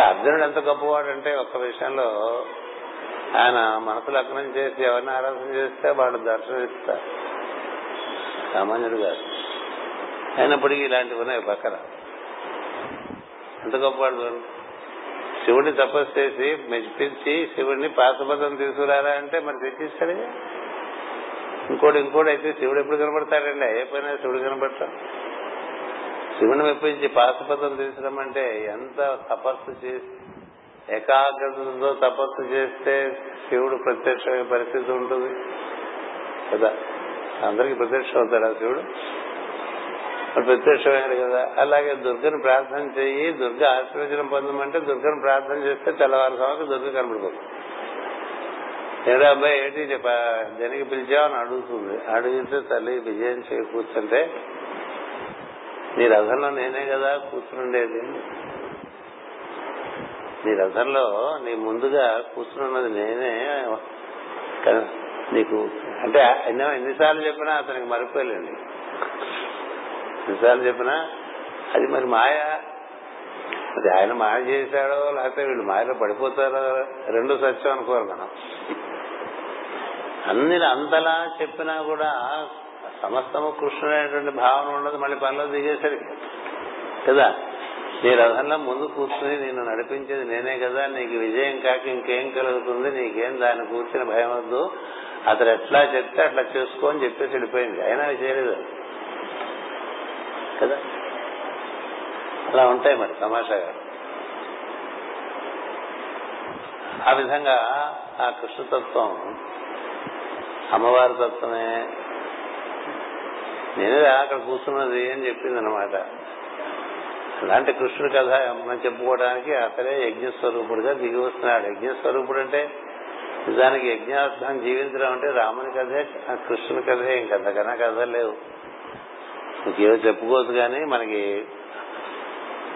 A: అర్జునుడు ఎంత గొప్పవాడంటే ఒక్క విషయంలో ఆయన మనసు లగ్నం చేసి ఎవరిని ఆరాధన చేస్తే వాడు దర్శనమిస్తారు సామాన్యుడు కాదు అయినప్పటికీ ఇలాంటివి ఉన్నాయి పక్కన. ఎంత గొప్పవాడు శివుడిని తపస్సు చేసి మెప్పించి శివుడిని పాశుపతం తీసుకురారా అంటే మరి తెచ్చిస్తాడు? ఇంకోటి ఇంకోటి అయితే శివుడు ఎప్పుడు కనబడతాడండి ఏ పైన శివుడు కనబడతాడు శివుని మెప్పించి పాశుపతం తీసుకురమ్మంటే ఎంత తపస్సు చేసి ఏకాగ్రతతో తపస్సు చేస్తే శివుడు ప్రత్యక్షమయ్యే పరిస్థితి ఉంటుంది. కదా? అందరికి ప్రత్యక్షం అవుతాడు ఆ శివుడు? మరి ప్రత్యక్షమయ్యాడు కదా. అలాగే దుర్గను ప్రార్థన చేయి దుర్గ ఆశీర్వచనం పొందమంటే దుర్గను ప్రార్థన చేస్తే తెల్లవారు తెల్లవారుసామకి దుర్గ కనబడిపోతుంది ఏడా అబ్బాయి ఏంటి చెప్ప పిలిచావు అని అడుగుతుంది. అడిగితే తల్లి విజయం చేకూర్చుంటే నీ రథంలో నేనే కదా కూర్చునుండేది. నీ రథంలో నీ ముందుగా కూర్చున్నది నేనే. నీకు అంటే ఎన్నో ఎన్నిసార్లు చెప్పినా అతనికి మరిపోలేండి ఎన్నిసార్లు చెప్పినా అది మరి మాయ. అది ఆయన మాయ చేశాడో లేకపోతే వీళ్ళు మాయలో పడిపోతారో రెండు సత్యం అనుకోరు మనం. అన్ని అంతలా చెప్పినా కూడా సమస్తము కృష్ణుడైనటువంటి భావన ఉండదు మళ్ళీ పనిలో దిగేసరికి. కదా? నీ రథంలో ముందు కూర్చుని నేను నడిపించేది నేనే కదా నీకు విజయం కాక ఇంకేం కలుగుతుంది నీకేం దాన్ని కూర్చుని భయం వద్దు. అతను ఎట్లా చెప్తే అట్లా చేసుకో అని చెప్పేసి వెళ్ళిపోయింది. అయినా చేయలేదు. కదా? అలా ఉంటాయి మరి తమాషాగా ఆ విధంగా ఆ కృష్ణతత్వం అమ్మవారి తత్వమే నేనే అక్కడ కూర్చున్నది అని చెప్పింది అనమాట అలాంటి కృష్ణుడి కథ మనం చెప్పుకోవడానికి అతనే యజ్ఞస్వరూపుడుగా దిగి వస్తున్నాడు. యజ్ఞస్వరూపుడు అంటే నిజానికి యజ్ఞార్థం జీవించడం అంటే రాముని కథే కృష్ణుని కథే ఇంకంతకన్నా కథ లేవు. ఇంకేదో చెప్పుకోవద్దు కానీ మనకి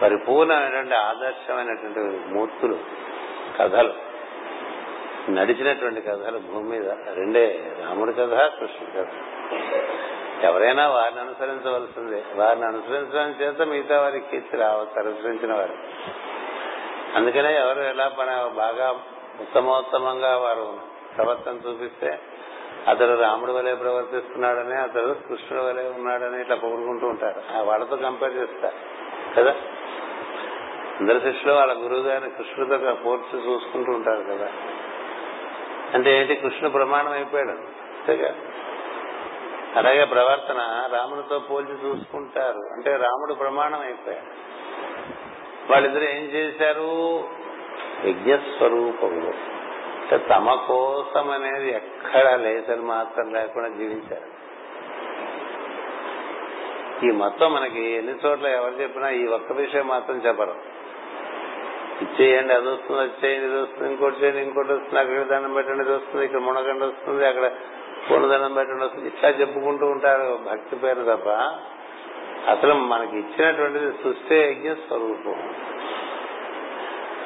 A: పరిపూర్ణమైనటువంటి ఆదర్శమైనటువంటి మూర్తులు కథలు నడిచినటువంటి కథలు భూమి మీద రెండే రాముడి కథ కృష్ణుడి కథ. ఎవరైనా వారిని అనుసరించవలసిందే. వారిని అనుసరించడం చేత మిగతా వారికి కీర్తి రావచ్చు అనుసరించిన వారు. అందుకనే ఎవరు ఎలా పని బాగా ఉత్తమోత్తమంగా వారు ప్రవర్తన చూపిస్తే అతడు రాముడు వలె ప్రవర్తిస్తున్నాడని అతడు కృష్ణుడు వలె ఉన్నాడని ఇట్లా పొగుడుకుంటూ ఉంటారు. ఆ వాళ్ళతో కంపేర్ చేస్తారు. కదా? అందరి శిష్యులు వాళ్ళ గురువు గారిని కృష్ణుడితో పోల్చి చూసుకుంటూ ఉంటారు కదా? అంటే ఏంటి? కృష్ణుడు ప్రమాణం అయిపోయాడు. అంతేగా? అలాగే ప్రవర్తన రాముడితో పోల్చి చూసుకుంటారు. అంటే రాముడు ప్రమాణం అయిపోయాడు. వాళ్ళిద్దరు ఏం చేశారు? యజ్ఞస్వరూపంలో అంటే తమ కోసం అనేది ఎక్కడా లేసని మాత్రం లేకుండా జీవించారు. ఈ మొత్తం మనకి ఎన్ని చోట్ల ఎవరు చెప్పినా ఈ ఒక్క విషయం మాత్రం చెప్పరు. ఇచ్చేయండి అది వస్తుంది అది చేయండి ఇది వస్తుంది ఇంకోటి చేయండి ఇంకోటి వస్తుంది అక్కడ దండం పెట్టండి ఇది వస్తుంది ఇక్కడ మునగండి వస్తుంది అక్కడ పూలదనం పెట్టడం వస్తుంది ఇట్లా చెప్పుకుంటూ ఉంటారు భక్తి పేరు తప్ప. అసలు మనకి ఇచ్చినటువంటిది సృష్టి యజ్ఞ స్వరూపం.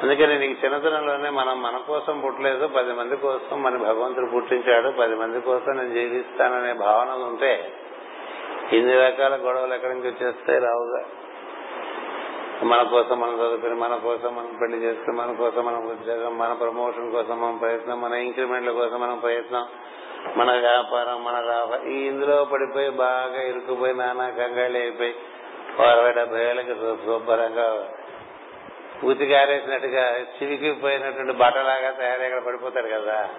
A: అందుకని నీకు చిన్నతనంలోనే మనం మన కోసం పుట్టలేదు పది మంది కోసం మన భగవంతుడు పుట్టించాడు పది మంది కోసం నేను జీవిస్తాననే భావన ఉంటే ఇన్ని రకాల గొడవలు ఎక్కడి నుంచి వచ్చేస్తాయి రావుగా? మన కోసం మనం చదువుకుని మన కోసం మనం పెళ్ళి చేసుకుని మన కోసం మనం ఉద్యోగం మన ప్రమోషన్ కోసం మనం ప్రయత్నం మన ఇంక్రిమెంట్ల కోసం మనం ప్రయత్నం. మన వ్యాపారం మన లాభ. ఇందులో పడిపోయి బాగా ఇరుక్కుపోయి నానా కంగాళి అయిపోయి అరవై డెబ్బై ఏళ్ళకి శుభ్రంగా పూతి గారేసినట్టుగా చివికిపోయినటువంటి బట్టలాగా తయారై ఇక్కడ పడిపోతారు కదా.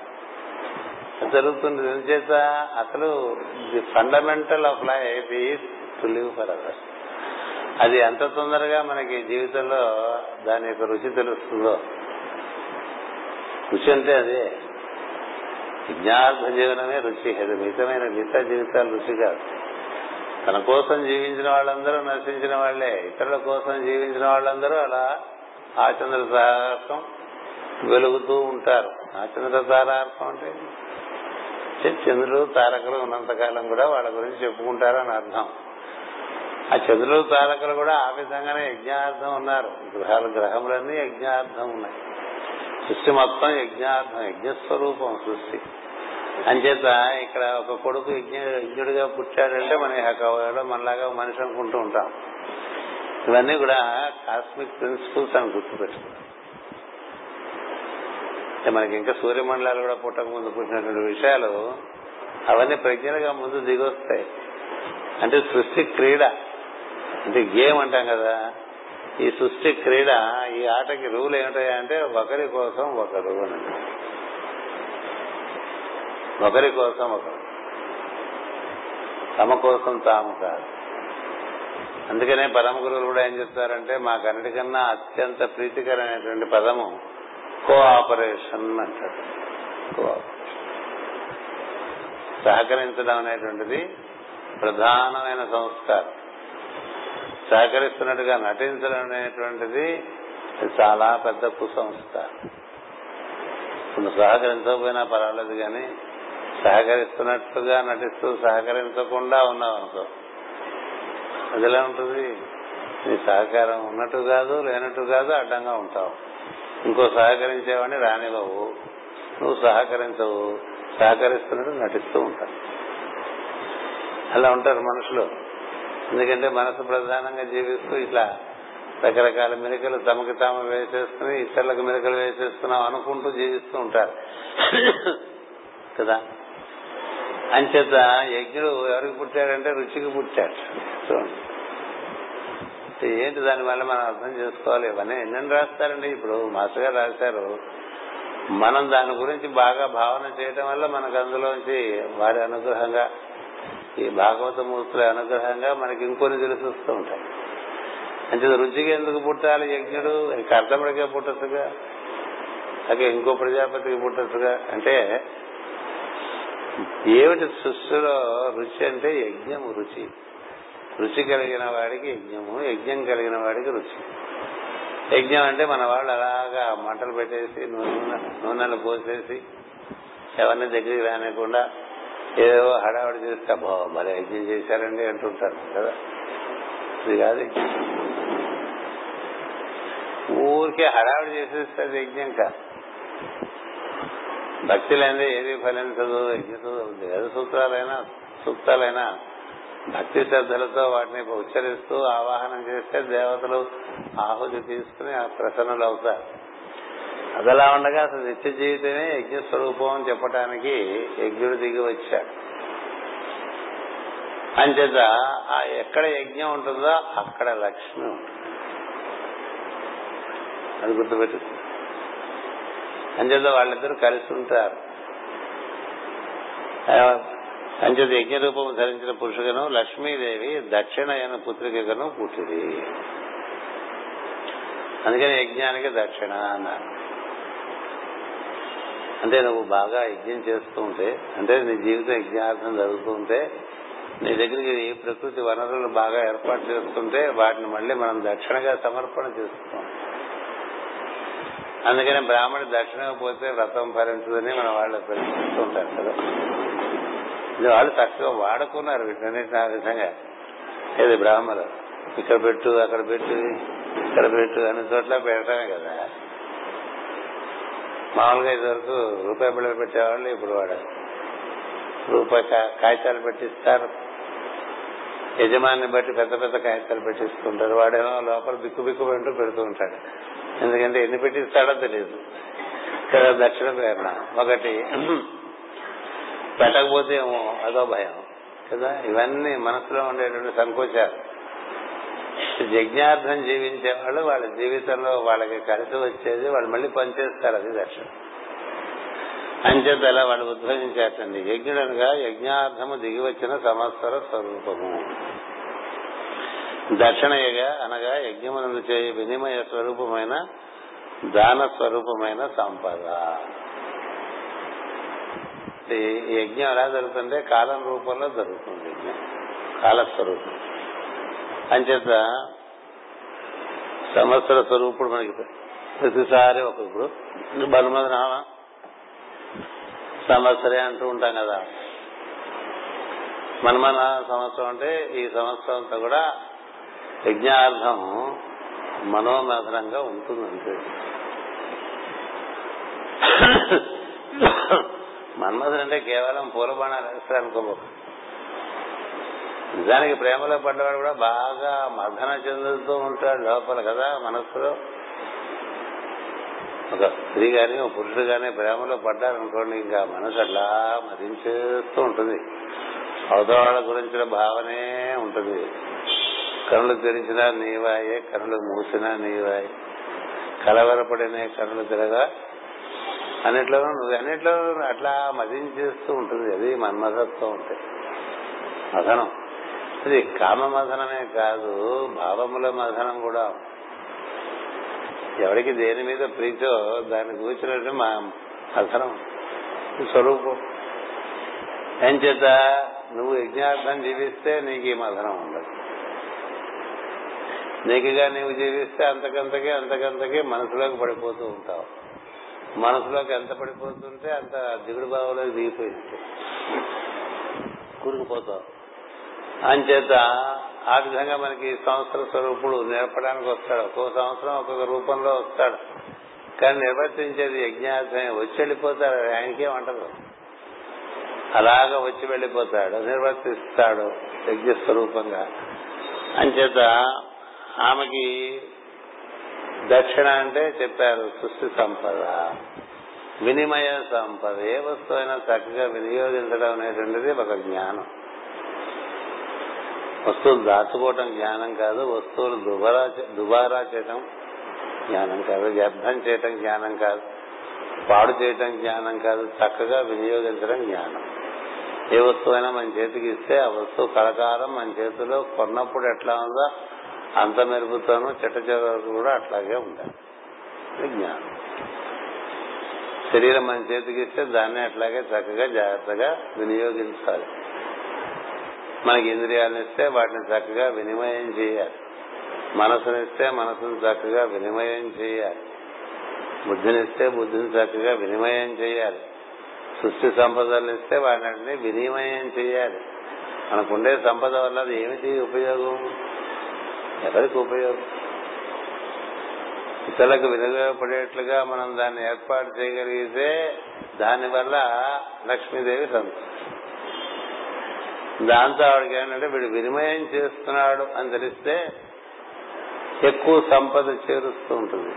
A: జరుగుతుంది ఎందుచేత అసలు the fundamental of life is to live for others అది ఎంత తొందరగా మనకి జీవితంలో దాని యొక్క రుచి తెలుస్తుందో. రుచి అంటే అదే. యజ్ఞార్థ జీవనమే రుచి అది మితమైన మిగతా జీవితాలు రుచి కాదు. తన కోసం జీవించిన వాళ్ళందరూ నశించిన వాళ్ళే ఇతరుల కోసం జీవించిన వాళ్ళందరూ అలా ఆచంద్ర తారకం వెలుగుతూ ఉంటారు. ఆచంద్ర తారార్థం అంటే చంద్రులు చంద్రుడు తారకులు ఉన్నంతకాలం కూడా వాళ్ళ గురించి చెప్పుకుంటారు అని అర్థం. ఆ చంద్రుడు తారకులు కూడా ఆ విధంగానే యజ్ఞార్థం ఉన్నారు. గ్రహాలు గ్రహములన్నీ యజ్ఞార్థం ఉన్నాయి. సృష్టి మొత్తం యజ్ఞార్థం యజ్ఞస్వరూపం సృష్టి. అంచేత ఇక్కడ ఒక కొడుకు యజ్ఞ యజ్ఞుడిగా పుట్టాడంటే మన కవలో మనలాగా మనిషి అనుకుంటూ ఉంటాం. ఇవన్నీ కూడా కాస్మిక్ ప్రిన్సిపల్స్ అని గుర్తుపెట్టుకుంటాం. మనకి ఇంకా సూర్యమండలాలు కూడా పుట్టక ముందు పుట్టినటువంటి విషయాలు అవన్నీ ప్రజ్ఞలుగా ముందు దిగొస్తాయి. అంటే సృష్టి క్రీడ. అంటే గేమ్ అంటాం కదా. ఈ సృష్టి క్రీడ ఈ ఆటకి రూల్ ఏమిటాయంటే ఒకరి కోసం ఒకరు అని. ఒకరి కోసం ఒకరు. తమ కోసం తాము కాదు. అందుకనే పరమ గురువులు కూడా ఏం చెప్తారంటే మాకన్నిటికన్నా అత్యంత ప్రీతికరమైనటువంటి పదము కోఆపరేషన్ అంటారు. సహకరించడం అనేటువంటిది ప్రధానమైన సంస్కారం. సహకరిస్తున్నట్టుగా నటించడం అనేటువంటిది చాలా పెద్ద కుసంస్కారం నువ్వు సహకరించకపోయినా పర్వాలేదు కానీ సహకరిస్తున్నట్టుగా నటిస్తూ సహకరించకుండా ఉన్నావు అనుకో అదిలా ఉంటుంది. నీ సహకారం ఉన్నట్టు కాదు లేనట్టు కాదు అడ్డంగా ఉంటావు. ఇంకో సహకరించేవాడిని రానివ్వవు. నువ్వు సహకరించవు సహకరిస్తున్నట్టు నటిస్తూ ఉంటావు. అలా ఉంటారు మనుషులు. ఎందుకంటే మనసు ప్రధానంగా జీవిస్తూ ఇట్లా రకరకాల మెలికలు తమకి తాము వేసేసుకుని ఇతరులకు మెలికలు వేసేస్తున్నాం అనుకుంటూ జీవిస్తూ ఉంటారు. కదా? అంచేత యజ్ఞుడు ఎవరికి పుట్టాడంటే రుచికి పుట్టాడు. చూడండి. దాని ఏంటి దానివల్ల మనం అర్థం చేసుకోవాలి? ఇవన్నీ ఎన్నెన్ని రాస్తారండి? ఇప్పుడు మాస్టర్ గారు రాశారు. మనం దాని గురించి బాగా భావన చేయటం వల్ల మనకు అందులోంచి వారి అనుగ్రహంగా ఈ భాగవత మూర్తుల అనుగ్రహంగా మనకి ఇంకొన్ని తెలిసిస్తూ ఉంటాయి. అంటే రుచికి ఎందుకు పుట్టాలి యజ్ఞుడు? కర్తముడికే పుట్టచ్చుగా? అలాగే ఇంకో ప్రజాపతికి పుట్టచ్చుగా? అంటే ఏమిటి సృష్టిలో రుచి అంటే యజ్ఞము రుచి? రుచి కలిగిన వాడికి యజ్ఞము యజ్ఞం కలిగిన వాడికి రుచి. యజ్ఞం అంటే మన వాళ్ళు అలాగా మంటలు పెట్టేసి నూనె నూనెలు పోసేసి ఎవరిని దగ్గరికి రానికుండా ఏదో హడావిడి చేస్తే అబ్బో భలే యజ్ఞం చేశారండి అంటుంటారు కదా? ఇది కాదు. ఊరికే హడావిడి చేసేస్తే అది యజ్ఞం కాదు భక్తి లేనిదే ఏది ఫలించదు యజ్ఞతో వేద సూత్రాలైనా సూక్తాలైనా భక్తి శ్రద్ధలతో వాటిని ఉచ్చరిస్తూ ఆవాహనం చేస్తే దేవతలు ఆహుతి తీసుకుని ఆ ప్రసన్నులు అవుతారు అదలా ఉండగా అసలు నిత్య జీవితమే యజ్ఞ స్వరూపం అని చెప్పడానికి యజ్ఞుడు దిగి వచ్చాడు. అంచేత ఆ ఎక్కడ యజ్ఞం ఉంటుందో అక్కడ లక్ష్మి ఉంటుంది. అది గుర్తుపెట్టు అంచేత వాళ్ళిద్దరూ కలిసి ఉంటారు. అంచేత యజ్ఞ రూపం ధరించిన పురుషుగను లక్ష్మీదేవి దక్షిణయన పుత్రికను పుట్టింది. అందుకని యజ్ఞానికి దక్షిణ అన్నారు. అంటే నువ్వు బాగా యజ్ఞం చేస్తూ ఉంటే అంటే నీ జీవితం యజ్ఞార్థం జరుగుతూ ఉంటే నీ దగ్గరికి ఈ ప్రకృతి వనరులను బాగా ఏర్పాటు చేస్తుంటే వాటిని మళ్ళీ మనం దక్షిణగా సమర్పణ చేస్తున్నాం. అందుకని బ్రాహ్మణి దక్షిణ పోతే వ్రతం ఫలించదని మన వాళ్ళు ప్రశ్నిస్తూ ఉంటారు కదా. ఇది వాళ్ళు చక్కగా వాడుకున్నారు వీటన్నిటిని ఆ విధంగా. ఇది బ్రాహ్మణులు ఇక్కడ పెట్టు అక్కడ పెట్టు ఇక్కడ పెట్టు అన్ని చోట్ల పెట్టడమే కదా. మామూలుగా ఇదివరకు రూపాయి బిళ్ళలు పెట్టేవాళ్ళు ఇప్పుడు వాడు రూపాయి కాగితాలు పెట్టిస్తారు. యజమాని బట్టి పెద్ద పెద్ద కాగితాలు పెట్టిస్తుంటారు. వాడేమో లోపల బిక్కు బిక్కు పెంటూ పెడుతూ ఉంటాడు. ఎందుకంటే ఎన్ని పెట్టిస్తాడో తెలియదు. కదా దక్షిణ ప్రేరణ ఒకటి. పెట్టకపోతే ఏమో అదో భయం. కదా? ఇవన్నీ మనసులో ఉండేటువంటి సంకోచాలు. యజ్ఞార్థం జీవించే వాళ్ళు వాళ్ళ జీవితంలో వాళ్ళకి కలిసి వచ్చేది వాళ్ళు మళ్ళీ పనిచేస్తారు అది దర్శనం. అంచేత అలా వాళ్ళు ఉద్భవించేటండి. యజ్ఞుడనగా యజ్ఞార్థము దిగి వచ్చిన సంవత్సర స్వరూపము. దక్షిణయగా అనగా యజ్ఞమునందు చేయ వినిమయ స్వరూపమైన దాన స్వరూపమైన సంపద. యజ్ఞం ఎలా జరుగుతుంటే కాలం రూపంలో జరుగుతుంది యజ్ఞం. కాలస్వరూపం. అంచేత సంవత్సర స్వరూపుడు మనకి ప్రతిసారి ఒక ఇప్పుడు బలమది నామ సంవత్సరే అంటూ ఉంటాం కదా. మనమన సంవత్సరం అంటే ఈ సంవత్సరం అంతా కూడా యజ్ఞార్థం మనోమధురంగా ఉంటుందంటే అంతే <coughs> మన్మధుడు అంటే కేవలం పూలబాణాలు వేస్తాడు నిజానికి ప్రేమలో పడ్డవాడు కూడా బాగా మర్దన చెందుతూ ఉంటాడు లోపల కదా మనస్సులో. ఒక స్త్రీ కానీ ఒక పురుషుడు గాని ప్రేమలో పడ్డారనుకోండి ఇంకా మనసు అట్లా మదించేస్తూ ఉంటుంది. అవతల గురించిన భావనే ఉంటుంది. కనులు తెరిచినా నీవాయే కనులు మూసినా నీవాయే. కలవరపడిన కనులు తిరగా అన్నిట్లో నువ్వు అన్నిట్లో అట్లా మదించేస్తూ ఉంటుంది. అది మన్మథత్వం ఉంటాయి మదనం అది కామ మథనమే కాదు భావముల మథనం కూడా. ఎవరికి దేని మీద ప్రీతో దాన్ని కూర్చున్నట్టు మా మథనం స్వరూపం. ఎంచేత నువ్వు యజ్ఞార్థం జీవిస్తే నీకు ఈ మథనం ఉండదు. నీకుగా నీవు జీవిస్తే అంతకంతకే అంతకంతకే మనసులోకి పడిపోతూ ఉంటావు. మనసులోకి ఎంత పడిపోతుంటే అంత దిగుడు భావంలోకి దిగిపోయింది కూరుకుపోతావు. అంచేత ఆ విధంగా మనకి సంవత్సర స్వరూపుడు నేర్పడానికి వస్తాడు. ఒక్కొక్క సంవత్సరం ఒక్కొక్క రూపంలో వస్తాడు. కానీ నిర్వర్తించేది యజ్ఞార్థమే. వచ్చి వెళ్ళిపోతాడు. ఆయనకేం అంటదు. అలాగ వచ్చి వెళ్ళిపోతాడు. నిర్వర్తిస్తాడు యజ్ఞ స్వరూపంగా. అంచేత ఆమెకి దక్షిణ అంటే చెప్పారు సృష్టి సంపద. వినిమయ సంపద. ఏ వస్తువు అయినా చక్కగా వినియోగించడం అనేటువంటిది ఒక జ్ఞానం. వస్తువులు దాచుకోవటం జ్ఞానం కాదు వస్తువులు దుబారా దుబారా చేయటం జ్ఞానం కాదు వ్యర్థం చేయటం జ్ఞానం కాదు పాడు చేయటం జ్ఞానం కాదు చక్కగా వినియోగించడం జ్ఞానం. ఏ వస్తువైనా మన చేతికి ఇస్తే ఆ వస్తువు కలకాలం మన చేతిలో కొన్నప్పుడు ఎట్లా ఉందో అంత మెరుగుతోనూ చెట్ట చివరకు కూడా అట్లాగే ఉండాలి. జ్ఞానం. శరీరం మన చేతికి ఇస్తే దాన్ని అట్లాగే చక్కగా జాగ్రత్తగా వినియోగించాలి. మనకి ఇంద్రియాలను ఇస్తే వాటిని చక్కగా వినిమయం చేయాలి. మనసునిస్తే మనసును చక్కగా వినిమయం చేయాలి. బుద్ధినిస్తే బుద్ధిని చక్కగా వినిమయం చేయాలి. సృష్టి సంపదలు ఇస్తే వాటిని వినిమయం చేయాలి. మనకుండే సంపద వల్ల అది ఏమిటి ఉపయోగం? ఎవరికి ఉపయోగం? ఇతరులకు వినియోగపడేట్లుగా మనం దాన్ని ఏర్పాటు చేయగలిగితే దానివల్ల లక్ష్మీదేవి సంతోషం. దాంతో ఆవిడకి ఏంటంటే వీడు వినిమయం చేస్తున్నాడు అని తెలిస్తే ఎక్కువ సంపద చేరుస్తూ ఉంటుంది.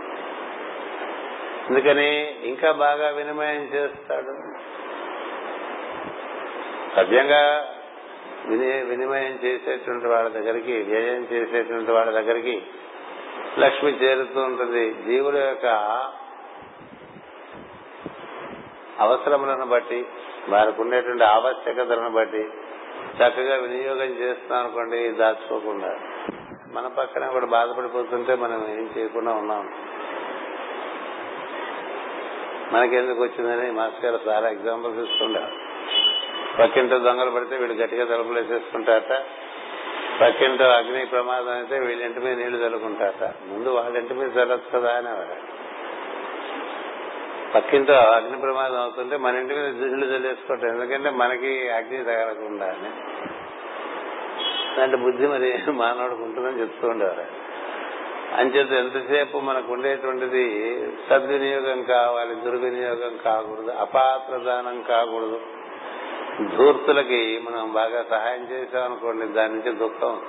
A: అందుకని ఇంకా బాగా వినిమయం చేస్తాడు. సవ్యంగా వినిమయం చేసేటువంటి వాళ్ళ దగ్గరికి వ్యయం చేసేటువంటి వాళ్ళ దగ్గరికి లక్ష్మి చేరుతూ ఉంటుంది. జీవుల యొక్క అవసరములను బట్టి వారికి ఉండేటువంటి ఆవశ్యకతలను బట్టి చక్కగా వినియోగం చేస్తున్నాం అనుకోండి దాచుకోకుండా. మన పక్కన కూడా బాధపడిపోతుంటే మనం ఏం చేయకుండా ఉన్నాం. మనకెందుకు వచ్చిందని మాస్టర్ గారు చాలా ఎగ్జాంపుల్స్ ఇస్తుండారు పక్కింటో దొంగలు పడితే వీళ్ళు గట్టిగా తలుపులు వేసేసుకుంటారట పక్కింటో అగ్ని ప్రమాదం అయితే వీళ్ళ ఇంటి మీద నీళ్ళు చల్లుకుంటారట ముందు వాళ్ళ ఇంటి మీద చల్లొచ్చు కదా అనేవారు. పక్కింటో అగ్ని ప్రమాదం అవుతుంటే మన ఇంటి మీద నీళ్ళు చల్లేసుకోవటం ఎందుకంటే మనకి అగ్ని తగలకుండా అని. అంటే బుద్ధి మరి మానవుడికి ఉంటుందని చెప్తూ ఉండేవారు. అంచేత ఎంతసేపు మనకు ఉండేటువంటిది సద్వినియోగం కావాలి దుర్వినియోగం కాకూడదు అపాత్ర దానం కాకూడదు. ధూర్తులకి మనం బాగా సహాయం చేసామనుకోండి దాని నుంచి దుఃఖం.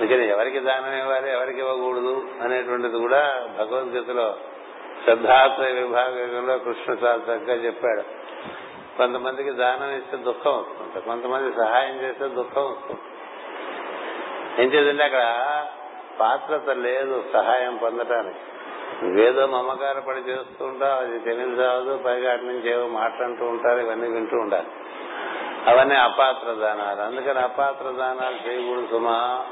A: అందుకని ఎవరికి దానం ఇవ్వాలి ఎవరికి ఇవ్వకూడదు అనేటువంటిది కూడా భగవద్గీతలో శ్రద్ధాశ్రయ విభాగంలో కృష్ణ చాలా చక్కగా చెప్పాడు. కొంతమందికి దానం ఇస్తే దుఃఖం వస్తుంది కొంతమంది సహాయం చేస్తే దుఃఖం వస్తుంది. ఏం చేద్దంటే అక్కడ పాత్రత లేదు సహాయం పొందటానికి. నువ్వేదో మమకార పడి చేస్తూ ఉంటావు అది తెలియదు పైగా అటు నుంచి ఏవో మాట్లాడుతూ ఉంటారు ఇవన్నీ వింటూ ఉండాలి. అవన్నీ అపాత్ర దానాలు. అందుకని అపాత్ర దానాలు చేయకూడదు సుమా.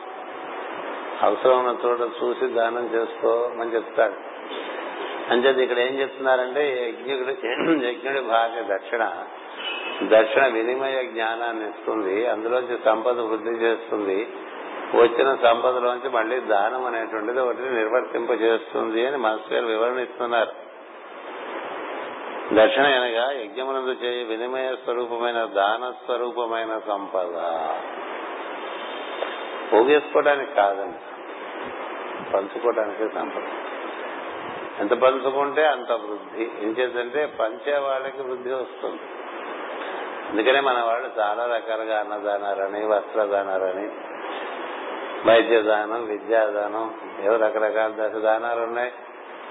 A: అవసరం ఉన్న చోట చూసి దానం చేసుకో అని చెప్తాడు. అంచేది ఇక్కడ ఏం చెప్తున్నారంటే యజ్ఞుడు యజ్ఞుడి భార్య దక్షిణ. దక్షిణ వినిమయ జ్ఞానాన్ని ఇస్తుంది. అందులోంచి సంపద వృద్ధి చేస్తుంది. వచ్చిన సంపదలోంచి మళ్ళీ దానం అనేటువంటిది ఒకటి నిర్వర్తింప చేస్తుంది అని మాస్టర్ గారు వివరణ ఇస్తున్నారు. దక్షిణ అనగా యజ్ఞమునందు చేయి వినిమయ స్వరూపమైన దాన స్వరూపమైన సంపద. పోగేసుకోవడానికి కాదండి పంచుకోవడానికి సంపద. ఎంత పంచుకుంటే అంత వృద్ధి. ఏం చేద్దంటే పంచే వాళ్ళకి వృద్ధి వస్తుంది. అందుకనే మన వాళ్ళు చాలా రకాలుగా అన్నదానాలని వస్త్రదానాలని వైద్య దానం విద్యాదానం ఏదో రకరకాల దశ దానాలు ఉన్నాయి.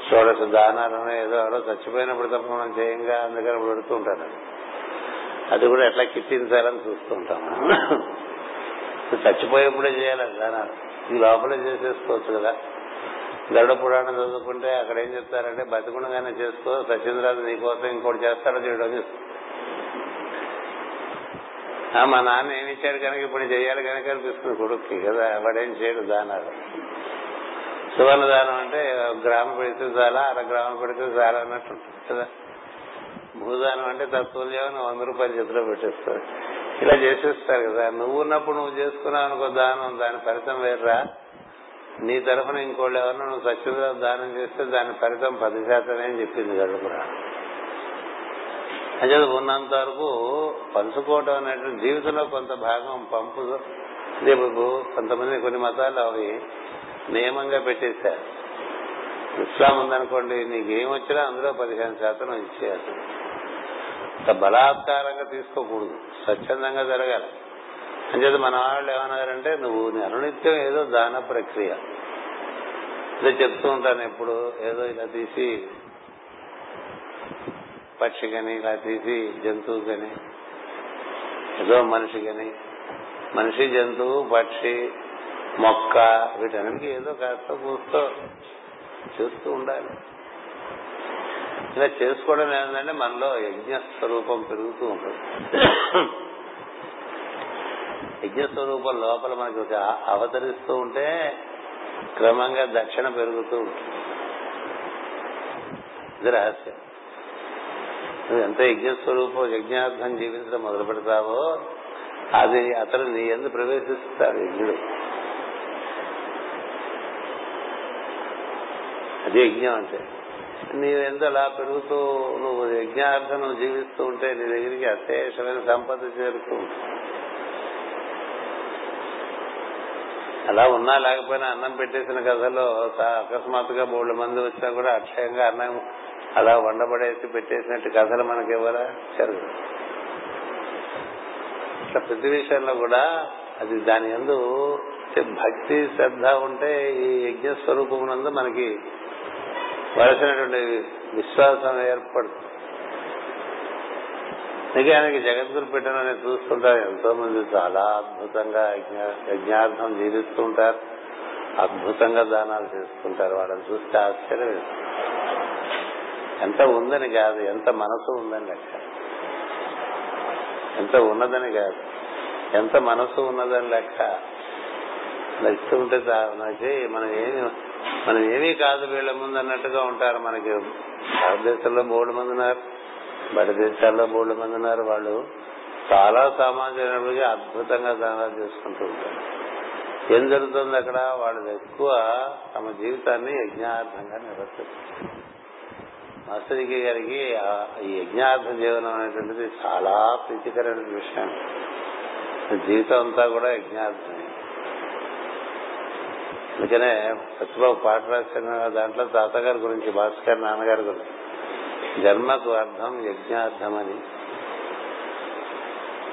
A: షోడశ దానాలు ఉన్నాయి. ఏదో ఎవరో చచ్చిపోయినప్పుడు తప్ప మనం చేయంగా అందుకని పెడుతూ ఉంటారు. అది కూడా ఎట్లా కిట్టించాలని చూస్తుంటాం చచ్చిపోయేప్పుడే చేయాలి దానాలు ఈ లోపలే చేసేసుకోవచ్చు కదా. గరుడ పురాణం చదువుకుంటే అక్కడ ఏం చెప్తారంటే బతికుండగానే చేసుకో సత్యేంద్రాజు నీకోసం ఇంకోటి చేస్తాడో చేయడం మా నాన్న ఏమి ఇచ్చాడు కనుక ఇప్పుడు చేయాలి కనుక అనిపిస్తుంది కొడుక్కి కదా వాడేం చేయడు దానాలు. సువర్ణదానం అంటే గ్రామం పెడితే చాలా అర గ్రామం పెడితే చాలా అన్నట్టు కదా. భూదానం అంటే తత్వల్యం వంద రూపాయలు చేతిలో పెట్టేస్తారు. ఇలా చేసేస్తారు కదా. నువ్వు ఉన్నప్పుడు నువ్వు చేసుకున్నావు అనుకో దానం దాని ఫలితం వేర్రా? నీ తరఫున ఇంకోళ్ళు ఎవరన్నా నువ్వు సత్యంగా దానం చేస్తే దాని ఫలితం పది శాతమే అని చెప్పింది గడుపురా అంటే ఉన్నంత వరకు పంచుకోవటం అనేటువంటి జీవితంలో కొంత భాగం పంపు. కొంతమంది కొన్ని మతాలు అవి నియమంగా పెట్టేశారు. ఇస్లాం ఉందనుకోండి నీకు ఏం వచ్చినా అందులో పదిహేను శాతం ఇచ్చేయాలి. బలాత్కారంగా తీసుకోకూడదు. స్వచ్ఛందంగా జరగాలి. అంచేది మన వాళ్ళు ఏమన్నారంటే నువ్వు అనునిత్యం ఏదో దాన ప్రక్రియ. ఇదే చెప్తూ ఉంటాను ఎప్పుడు. ఏదో ఇలా తీసి పక్షి కానీ ఇలా తీసి జంతువు కానీ ఏదో మనిషి కని మనిషి జంతువు పక్షి మొక్క వీటన్నిటికీ ఏదో కాస్త కూస్తో చేస్తూ ఉండాలి. ఇలా చేసుకోవడం ఏంటంటే మనలో యజ్ఞ స్వరూపం పెరుగుతూ ఉంటుంది. యజ్ఞ స్వరూపం లోపల మనకి ఒక అవతరిస్తూ ఉంటే క్రమంగా దక్షిణ పెరుగుతూ ఉంటుంది. ఇది రహస్యం. నువ్వు ఎంత యజ్ఞస్వరూపం యజ్ఞార్థం జీవించడం మొదలు పెడతావో అది అతను నీ ఎందు ప్రవేశిస్తాడు యజ్ఞుడు. అది యజ్ఞం అంటే. నీవు ఎంత అలా పెరుగుతూ నువ్వు యజ్ఞార్థం నువ్వు జీవిస్తూ ఉంటే నీ దగ్గరికి అశేషమైన సంపద చేరుతూ ఉంటుంది. అలా ఉన్నా లేకపోయినా అన్నం పెట్టేసిన కథలో అకస్మాత్తుగా మూడు మంది వచ్చినా కూడా అక్షయంగా అన్నం అలా వండబడేసి పెట్టేసినట్టు కథలు మనకి ఇవ్వరా జరగదు ఇట్లా ప్రతి విషయంలో కూడా అది దాని ఎందు భక్తి శ్రద్ధ ఉంటే ఈ యజ్ఞ స్వరూపమునందు మనకి వలసినటువంటి విశ్వాసం ఏర్పడుతుంది. నిజానికి జగద్గురు పెట్టిన చూస్తుంటారు ఎంతో మంది చాలా అద్భుతంగా యజ్ఞార్థం జీవిస్తూ ఉంటారు అద్భుతంగా దానాలు చేసుకుంటారు వాళ్ళని చూస్తే ఆశ్చర్యం ఎంత ఉందని కాదు ఎంత మనసు ఉందని లెక్క. ఎంత ఉన్నదని కాదు ఎంత మనసు ఉన్నదని లెక్క. ఇస్తూ ఉంటే మనకి మనం ఏమి మనం ఏమీ కాదు వీళ్ళ ముందు అన్నట్టుగా ఉంటారు మనకి. భారతదేశంలో బోర్డు మంది ఉన్నారు. బయట దేశాల్లో బోర్డు మంది ఉన్నారు. వాళ్ళు చాలా సామాజిక అద్భుతంగా దానాలు చేసుకుంటూ ఉంటారు. ఏం జరుగుతుంది అక్కడ? వాళ్ళు ఎక్కువ తమ జీవితాన్ని యజ్ఞార్థంగా నిర్వర్తిస్తారు మాస్టర్కి గారికి ఈ యజ్ఞార్థ జీవనం అనేటువంటిది చాలా ప్రీతికరమైన విషయం. జీవితం అంతా కూడా యజ్ఞార్థమే. అందుకనే ప్రతిభ పాట రాసిన దాంట్లో తాతగారి గురించి భాస్కర్ నాన్నగారి గురించి జన్మకు అర్థం యజ్ఞార్థం అని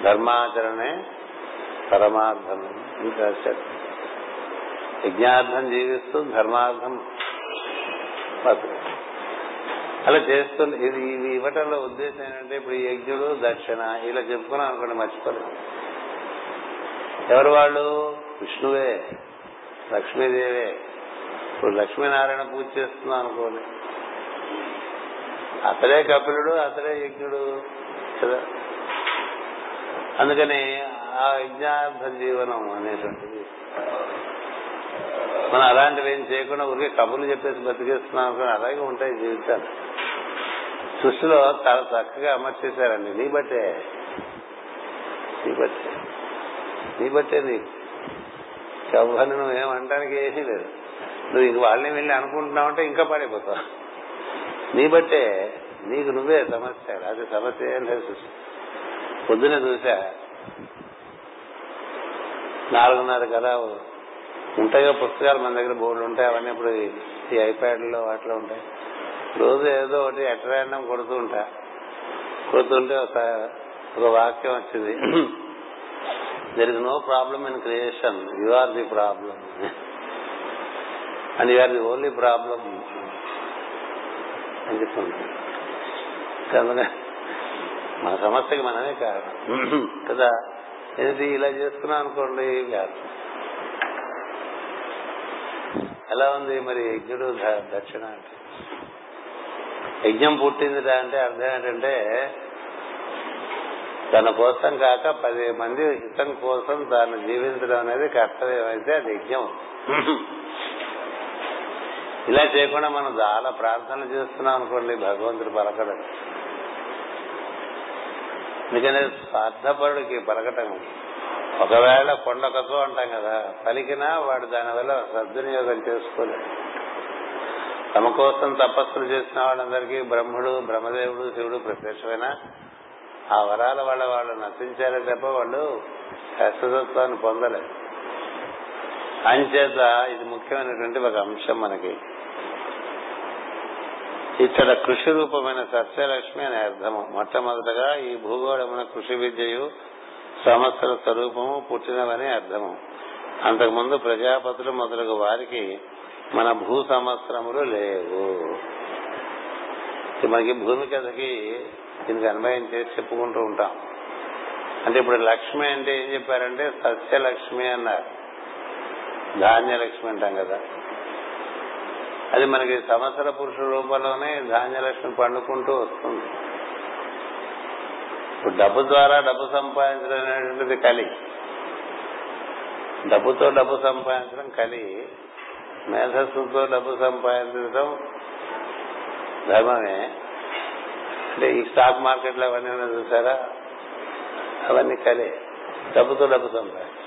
A: ధర్మాచరణే పరమార్థం ఇంకా యజ్ఞార్థం జీవిస్తూ ధర్మార్థం అలా చేస్తుంది ఇది ఇది ఇవ్వటంలో ఉద్దేశం ఏంటంటే ఇప్పుడు ఈ యజ్ఞుడు దక్షిణ ఇలా చెప్పుకున్నాం అనుకోండి మర్చిపోలేదు ఎవరు వాళ్ళు? విష్ణువే లక్ష్మీదేవే. ఇప్పుడు లక్ష్మీనారాయణ పూజ చేస్తున్నాం అనుకోండి. అతడే కపిలుడు అతడే యజ్ఞుడు కదా? అందుకని ఆ యజ్ఞార్థ జీవనం అనేటువంటిది. మనం అలాంటివి ఏం చేయకుండా ఊరికే కబుర్లు చెప్పేసి బతికేస్తున్నాం కానీ అలాగే ఉంటాయి జీవితాలు. సృష్టిలో చాలా చక్కగా అమర్చేశారండి. నీ బట్టే. నీ బట్టే. నీ బట్టే నీకు. ఎవరిని నువ్వు ఏమంటానికి ఏమీ లేదు. నువ్వు ఇంక వాళ్ళని వెళ్ళి అనుకుంటున్నావంటే ఇంకా పడిపోతావు. నీ బట్టే నీకు నువ్వే సమస్య అది సమస్య ఏం లేదు పొద్దునే చూసా నాలుగున్నర కదా ఉంటాయిగా పుస్తకాలు మన దగ్గర బోర్డులు ఉంటాయి అవన్నీ ఇప్పుడు ఈ ఐప్యాడ్లో వాటిలో ఉంటాయి. రోజు ఏదో ఒకటి ఎట్రాండం కొడుతూ ఉంటా. కొడుతుంటే ఒక ఒక వాక్యం వచ్చింది. There is no problem in creation you are the problem and you are the only problem అని మన సమస్యకి మనమే కారణం. కదా? ఏది ఇలా చేసుకున్నాం అనుకోండి కాదు. ఎలా ఉంది మరి యజ్ఞుడు దక్షిణ అంటే? యజ్ఞం పుట్టిందిరా అంటే అర్థం ఏంటంటే తన కోసం కాక పది మంది హితం కోసం తాను జీవించడం అనేది కర్తవ్యం అయితే అది యజ్ఞం. ఇలా చేయకుండా మనం చాలా ప్రార్థన చేస్తున్నాం అనుకోండి భగవంతుడు పలకడం. ఎందుకంటే స్వార్థపరుడికి పలకటం ఒకవేళ కొండకతో అంటాం కదా పలికినా వాడు దానివల్ల సద్వినియోగం చేసుకోలేదు తమ కోసం తపస్సులు చేసిన వాళ్ళందరికీ బ్రహ్ముడు బ్రహ్మదేవుడు శివుడు ప్రత్యక్షమైన ఆ వరాల వల్ల వాళ్ళు నశించారే తప్ప వాళ్ళు శాశ్వతత్వాన్ని పొందలేదు అంచేత ఇది ముఖ్యమైనటువంటి ఒక అంశం మనకి. ఇక్కడ కృషి రూపమైన సస్యలక్ష్మి అనే అర్థము. మొట్టమొదటగా ఈ భూగోళమున కృషి విద్యయు సంవత్సర స్వరూపము పుట్టినవని అర్థము. అంతకుముందు ప్రజాపతులు మొదలగు వారికి మన భూ సంవత్సరములు లేవు. మనకి భూమి కథకి దీనికి అన్వయం చేసి చెప్పుకుంటూ ఉంటాం. అంటే ఇప్పుడు లక్ష్మి అంటే ఏం చెప్పారంటే సస్యలక్ష్మి అన్నారు. ధాన్యలక్ష్మి అంటాం కదా. అది మనకి సంవత్సర పురుషుల రూపంలోనే ధాన్యలక్ష్మి పండుకుంటూ వస్తుంది. ఇప్పుడు డబ్బు ద్వారా డబ్బు సంపాదించడం అనేటువంటిది కలి. డబ్బుతో డబ్బు సంపాదించడం కలి. మేధస్సుతో డబ్బు సంపాదించడం ధర్మమే. అంటే ఈ స్టాక్ మార్కెట్లో అవన్నీ చూసారా? అవన్నీ కలే. డబ్బుతో డబ్బు సంపాదించ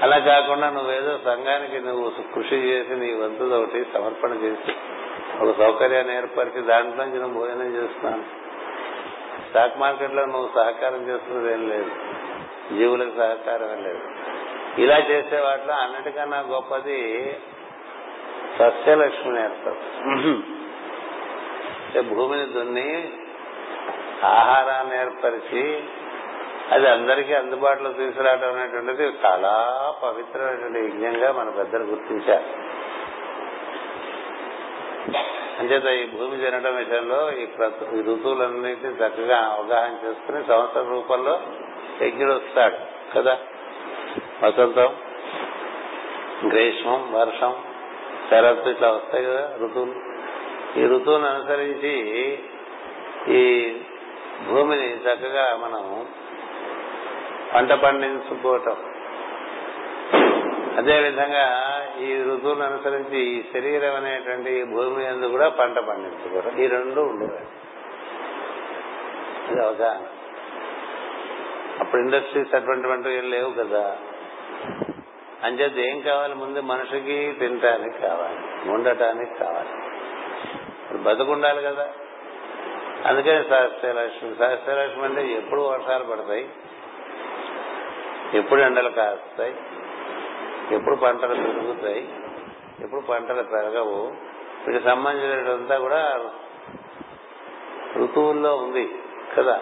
A: అలా కాకుండా నువ్వేదో సంఘానికి నువ్వు కృషి చేసి నీ వంతు ఒకటి సమర్పణ చేసి ఒక సౌకర్యాన్ని ఏర్పరిచి దాంట్లో నుంచి నువ్వు భోజనం చేస్తున్నాను స్టాక్ మార్కెట్లో నువ్వు సహకారం చేస్తున్నది ఏం లేదు. జీవులకు సహకారం ఏం లేదు. ఇలా చేసే వాటిలో అన్నిటికన్నా గొప్పది సస్యలక్ష్మి నేర్పదు భూమిని దున్ని ఆహారాన్ని ఏర్పరిచి అది అందరికీ అందుబాటులో తీసుకురావడం అనేటువంటిది చాలా పవిత్రమైనటువంటి యజ్ఞంగా మన పెద్దలు గుర్తించారు. అంచేత ఈ భూమి తినడం విషయంలో ఈ ఈ ఋతువులన్నింటినీ చక్కగా అవగాహన చేసుకుని సంవత్సర రూపంలో యజ్ఞుడు వస్తాడు కదా? వసంతం గ్రీష్మం వర్షం శరత్తు ఇట్లా వస్తాయి కదా ఋతువులు. ఈ ఋతువును అనుసరించి ఈ భూమిని చక్కగా మనం పంట పండించుకోవటం అదేవిధంగా ఈ ఋతువులను అనుసరించి ఈ శరీరం అనేటువంటి భూమి ఎందు కూడా పంట పండించుకోవటం ఈ రెండు ఉండేవాడు అది అవగాహన. అప్పుడు ఇండస్ట్రీస్ అటువంటివంటివి ఏం లేవు కదా. అంచేత ఏం కావాలి? ముందు మనిషికి తినటానికి కావాలి ఉండటానికి కావాలి. ఇప్పుడు బతుకుండాలి కదా. అందుకని సహస్రలక్ష్మి సహస్రలక్ష్మి అంటే ఎప్పుడు వర్షాలు పడతాయి? ఎప్పుడు ఎండలు కాస్తాయి? ఎప్పుడు పంటలు పెరుగుతాయి? ఎప్పుడు పంటలు పెరగవు? వీటికి సంబంధించినంతా కూడా ఋతువుల్లో ఉంది కదా.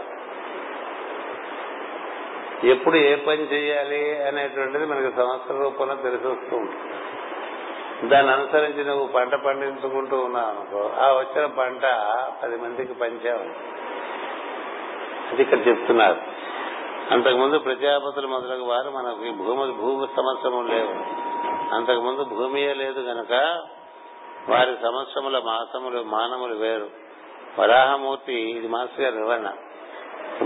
A: ఎప్పుడు ఏ పని చేయాలి అనేటువంటిది మనకి సంవత్సర రూపంలో తెలిసి వస్తుంది ఉంటుంది. దాన్ని అనుసరించి నువ్వు పంట పండించుకుంటూ ఉన్నావు అనుకో ఆ వచ్చిన పంట పది మందికి పంచావు అది ఇక్కడ చెప్తున్నారు. అంతకుముందు ప్రజాపతులు మొదలగు వారు మనకి భూమి భూమి సంవత్సరము లేవు. అంతకుముందు భూమియే లేదు గనక వారి సంవత్సరముల మాసములు మానములు వేరు. వరాహమూర్తి ఇది మాస్టర్ గారి వివరణ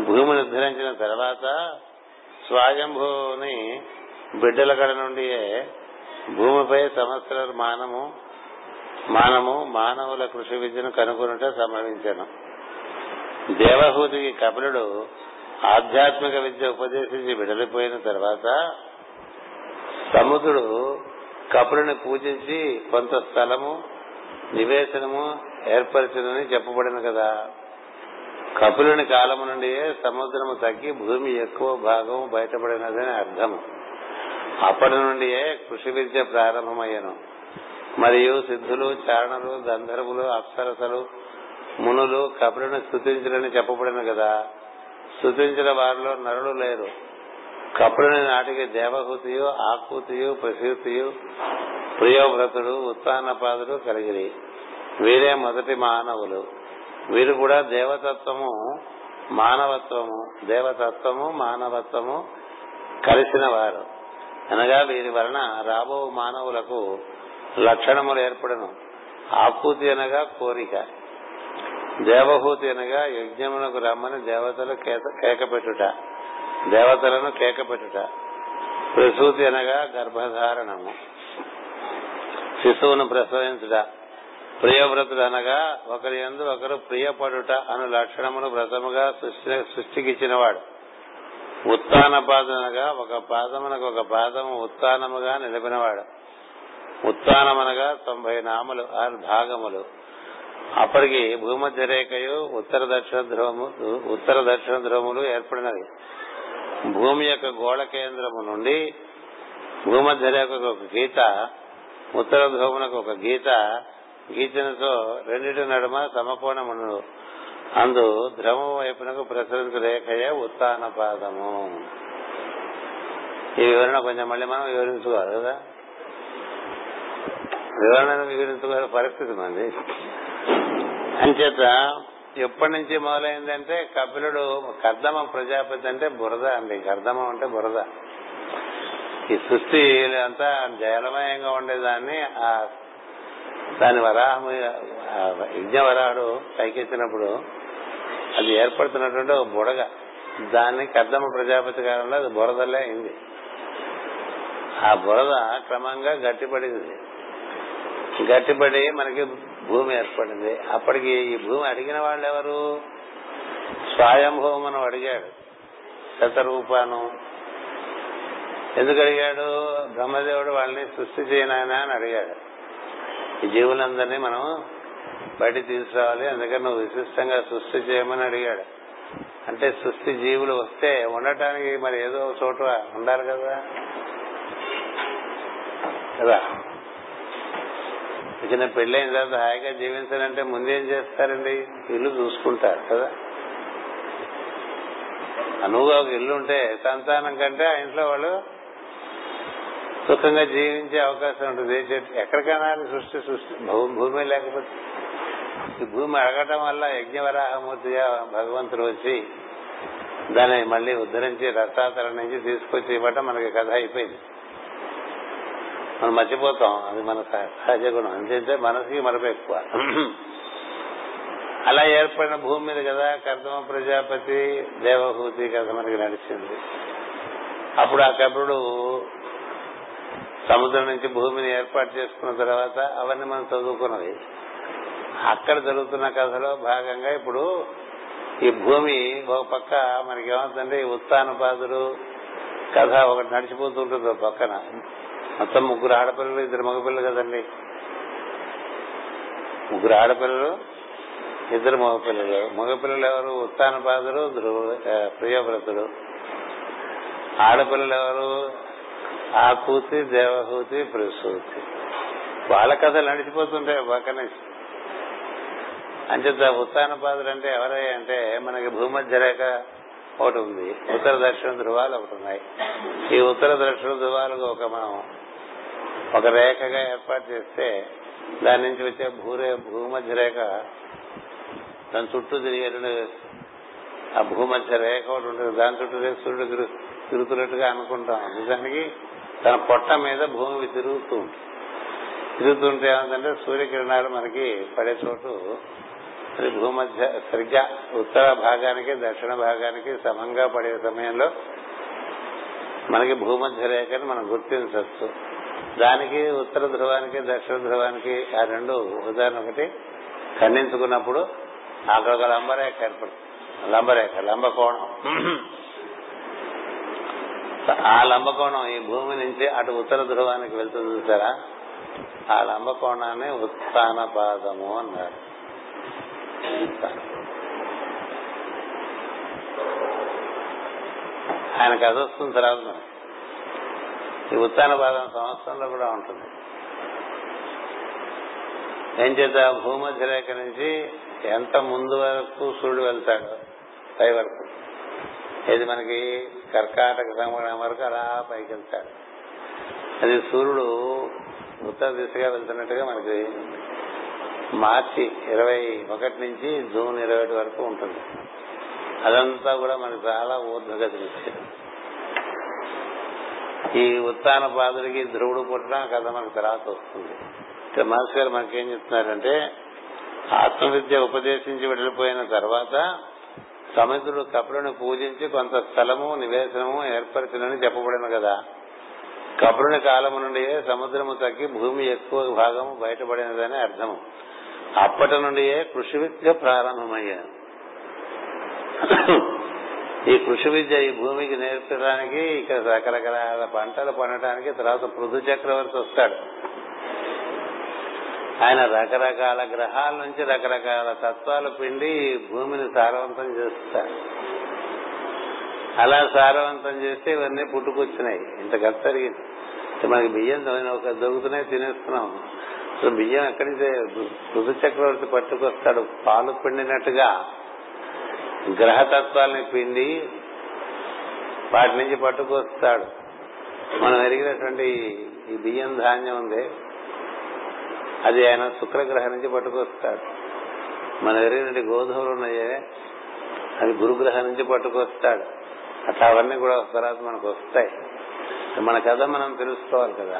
A: భూమి నిర్ధరించిన తర్వాత స్వయంభూని బిడ్డల కడ నుండి భూమిపై సంవత్సర మానము మానము మానవుల కృషి విద్యను కనుగొనుట సంభవించాను. దేవహూతికి కపిలుడు ఆధ్యాత్మిక విద్య ఉపదేశించి విడలిపోయిన తర్వాత సముద్రుడు కపులుని పూజించి కొంత స్థలము నివేశనము ఏర్పరచునని చెప్పబడిన కదా. కపులుని కాలము నుండి సముద్రము తగ్గి భూమి ఎక్కువ భాగం బయటపడినదని అర్థము. అప్పటి నుండియే కృషి విద్య ప్రారంభమయ్యను. మరియు సిద్ధులు చారణులు గంధర్వులు అప్సరసలు మునులు కపులను స్థుతించరని చెప్పబడిన కదా. స్థుతించిన వారిలో నరులు లేరు. కపులని నాటికి దేవహూతియు ఆకూతియు ప్రసూతియు ప్రియోవ్రతుడు ఉత్తానపాదుడు కలిగిరి. వీరే మొదటి మానవులు. వీరు కూడా దేవతత్వము మానవత్వము దేవతత్వము మానవత్వము కలిసిన వారు. అనగా వీరి వలన రాబో మానవులకు లక్షణములు ఏర్పడను. ఆకూతి అనగా కోరిక. దేవహూతి అనగా యజ్ఞమునకు రమ్మని దేవతలు కేకపెట్టుట. దేవతలను కేకపెట్టుట. ప్రసూతి అనగా గర్భధారణము. శిశువును ప్రసవించుట. ప్రియవ్రతుడు అనగా ఒకరి ఎందు ఒకరు ప్రియపడుట అను లక్షణమును వ్రతముగా సృష్టికిచ్చినవాడు. ఉత్తాన పాదనగా ఒక పాదమునకు ఒక పాదము ఉత్తానముగా నిలిపినవాడు. ఉత్తానమనగా తొంభై నామలు ఆరు భాగములు. అప్పటికి భూమధ్య రేఖయు ఉత్తర దక్షిణ ధ్రువము ఉత్తర దక్షిణ ధ్రువములు ఏర్పడినవి. భూమి యొక్క గోళ కేంద్రము నుండి భూమధ్య రేఖకు ఒక గీత ఉత్తర ధ్రువమునకు ఒక గీత గీతనతో రెండింటి నడుమ సమకోణమును. అందు ధ్రువం వైపునకు ప్రసరించు రేఖయే ఉత్తాన పాదము. ఈ వివరణ కొంచెం మళ్ళీ మనం వివరించుకోవాలి కదా? వివరణను వివరించుకోవాలి? పరిస్థితి మంది. అంచేత ఎప్పటి నుంచి మొదలైందంటే కపిలుడు కర్దమ ప్రజాపతి అంటే బురద అండి. కర్దమం అంటే బురద. ఈ సృష్టి అంతా జలమయంగా ఉండేదాన్ని. ఆ దాని వరాహము యజ్ఞ వరాహుడు పైకెత్తినప్పుడు అది ఏర్పడుతున్నటువంటి ఒక బుడగ. దాన్ని కర్దమ ప్రజాపతి కాలంలో అది బురదలే అయింది. ఆ బురద క్రమంగా గట్టిపడింది. గట్టిపడి మనకి భూమి ఏర్పడింది. అప్పటికి ఈ భూమి అడిగిన వాళ్ళు ఎవరు? స్వయంభూమను అడిగాడు. శతరూపాను. ఎందుకు అడిగాడు? బ్రహ్మదేవుడు వాళ్ళని సృష్టి చేయనాయన అని అడిగాడు. ఈ జీవులందరినీ మనం బయట తీసుకురావాలి. అందుకని నువ్వు విశిష్టంగా సృష్టి చేయమని అడిగాడు. అంటే సృష్టి జీవులు వస్తే ఉండటానికి మరి ఏదో చోట ఉండాలి కదా? కదా? చిన్న పెళ్ళైన తర్వాత హాయిగా జీవించాలంటే ముందేం చేస్తారండి? ఇల్లు చూసుకుంటారు కదా. అనువుగా ఒక ఇల్లు ఉంటే సంతానం కంటే ఆ ఇంట్లో వాళ్ళు సుఖంగా జీవించే అవకాశం ఉంటుంది. ఎక్కడికైనా సృష్టి సృష్టి భూమి లేకపోతే ఈ భూమి అడగటం వల్ల యజ్ఞవరాహమూర్తిగా భగవంతుడు వచ్చి దాన్ని మళ్ళీ ఉద్ధరించి రసాతల నుంచి తీసుకొచ్చి ఇవ్వటం మనకి కథ అయిపోయింది. మనం మర్చిపోతాం. అది మన సహజ గుణం. అంతే మనసుకి మరపు ఎక్కువ. అలా ఏర్పడిన భూమి మీద కదా కర్దమ ప్రజాపతి దేవహూతి కథ మనకి నడిచింది. అప్పుడు ఆ కపుడు సముద్రం నుంచి భూమిని ఏర్పాటు చేసుకున్న తర్వాత అవన్నీ మనం చదువుకున్నవి. అక్కడ జరుగుతున్న కథలో భాగంగా ఇప్పుడు ఈ భూమి ఒక పక్క మనకి ఏమవుతుందంటే ఈ ఉత్తానపాదుడు కథ ఒకటి నడిచిపోతుంటుంది ఒక పక్కన. మొత్తం ముగ్గురు ఆడపిల్లలు ఇద్దరు మగపిల్లలు కదండి. ముగ్గురు ఆడపిల్లలు ఇద్దరు మగపిల్లలు. మగపిల్లలు ఎవరు? ఉత్తానపాదుడు ధ్రువ ప్రియవ్రతుడు. ఆడపిల్లలు ఎవరు? ఆకూతి దేవహూతి ప్రసూతి. వాళ్ళ కథలు నడిచిపోతుంటాయి పక్కన అంచేత ఉత్తానపాదులు అంటే ఎవరై అంటే మనకి భూమధ్య రేఖ ఒకటి ఉంది. ఉత్తర దక్షిణ ధృవాలు ఒకటి ఉన్నాయి. ఈ ఉత్తర దక్షిణ ధృవాలకు ఒక మనం ఒక రేఖగా ఏర్పాటు చేస్తే దాని నుంచి వచ్చే భూరే భూమధ్య రేఖ దాని చుట్టూ తిరిగేటువంటి ఆ భూమధ్య రేఖ ఒకటి ఉంటుంది. దాని చుట్టూ సూర్యుడు తిరుగు తిరుగుతున్నట్టుగా అనుకుంటాం. నిజానికి తన పొట్ట మీద భూమి తిరుగుతూ ఉంటుంది. తిరుగుతుంటే ఏమంటే సూర్యకిరణాలు మనకి పడే చోటు అది భూమధ్య సరిగ్గా ఉత్తర భాగానికి దక్షిణ భాగానికి సమంగా పడే సమయంలో మనకి భూమధ్య రేఖని మనం గుర్తించవచ్చు. దానికి ఉత్తర ధ్రువానికి దక్షిణ ధ్రువానికి ఆ రెండు ఉదాహరణ ఒకటి ఖండించుకున్నప్పుడు అక్కడ ఒక లంబరేఖ ఏర్పడుతుంది. లంబరేఖ లంబకోణం. ఆ లంబకోణం ఈ భూమి నుంచి అటు ఉత్తర ధ్రువానికి వెళ్తుంది చూసారా? ఆ లంబకోణాన్ని ఉత్థాన పాదము అన్నారు. ఆయనకు అది వస్తుంది తర్వాత ఈ ఉత్తాన పాదం సంవత్సరంలో కూడా ఉంటుంది. ఏం చేత భూమధ్య రేఖ నుంచి ఎంత ముందు వరకు సూర్యుడు వెళ్తాడు? పై వరకు. ఇది మనకి కర్కాటక సంబంధం వరకు అలా పైకి వెళ్తాడు. అది సూర్యుడు ఉత్తర దిశగా వెళ్తున్నట్టుగా మనకి మార్చి ఇరవై ఒకటి నుంచి జూన్ ఇరవై ఒకటి వరకు ఉంటుంది. అదంతా కూడా మనకి చాలా ఊర్ధ్వగతిని ఇచ్చింది ఈ ఉత్తాన పాదుడికి ధ్రువుడు పుట్టడం కథ మనకు తర్వాత వస్తుంది. ఇక్కడ మాస్ గారు మనకేం చెప్తున్నారంటే ఆత్మవిద్య ఉపదేశించి వెళ్ళిపోయిన తర్వాత సముద్రుడు కపులను పూజించి కొంత స్థలము నివేశనము ఏర్పరిచినని చెప్పబడిన కదా. కపురుని కాలము నుండి సముద్రము తగ్గి భూమి ఎక్కువ భాగము బయటపడినదని అర్థము. అప్పటి నుండియే కృషి విద్య ప్రారంభమయ్యాను. ఈ కృషి విద్య ఈ భూమికి నేర్పడానికి ఇక్కడ రకరకాల పంటలు పండటానికి తర్వాత పృథు చక్రవర్తి వస్తాడు. ఆయన రకరకాల గ్రహాల నుంచి రకరకాల తత్వాలు పిండి భూమిని సారవంతం చేస్తాడు అలా సారవంతం చేస్తే ఇవన్నీ పుట్టుకొచ్చినాయి. ఇంత జరిగింది. మనకి బియ్యం ఒక దొరుకుతున్నాయి తినేస్తున్నాం. అసలు బియ్యం ఎక్కడి నుంచి ఋతు చక్రవర్తి పట్టుకొస్తాడు. పాలు పిండినట్టుగా గ్రహతత్వాలని పిండి వాటి నుంచి పట్టుకొస్తాడు. మనం ఎరిగినటువంటి ఈ బియ్యం ధాన్యం ఉంది. అది ఆయన శుక్రగ్రహం నుంచి పట్టుకొస్తాడు. మనం ఎరిగినటువంటి గోధుమలు ఉన్నాయే అది గురుగ్రహం నుంచి పట్టుకొస్తాడు. అట్లా అవన్నీ కూడా తర్వాత మనకు వస్తాయి. మన కథ మనం తెలుసుకోవాలి కదా.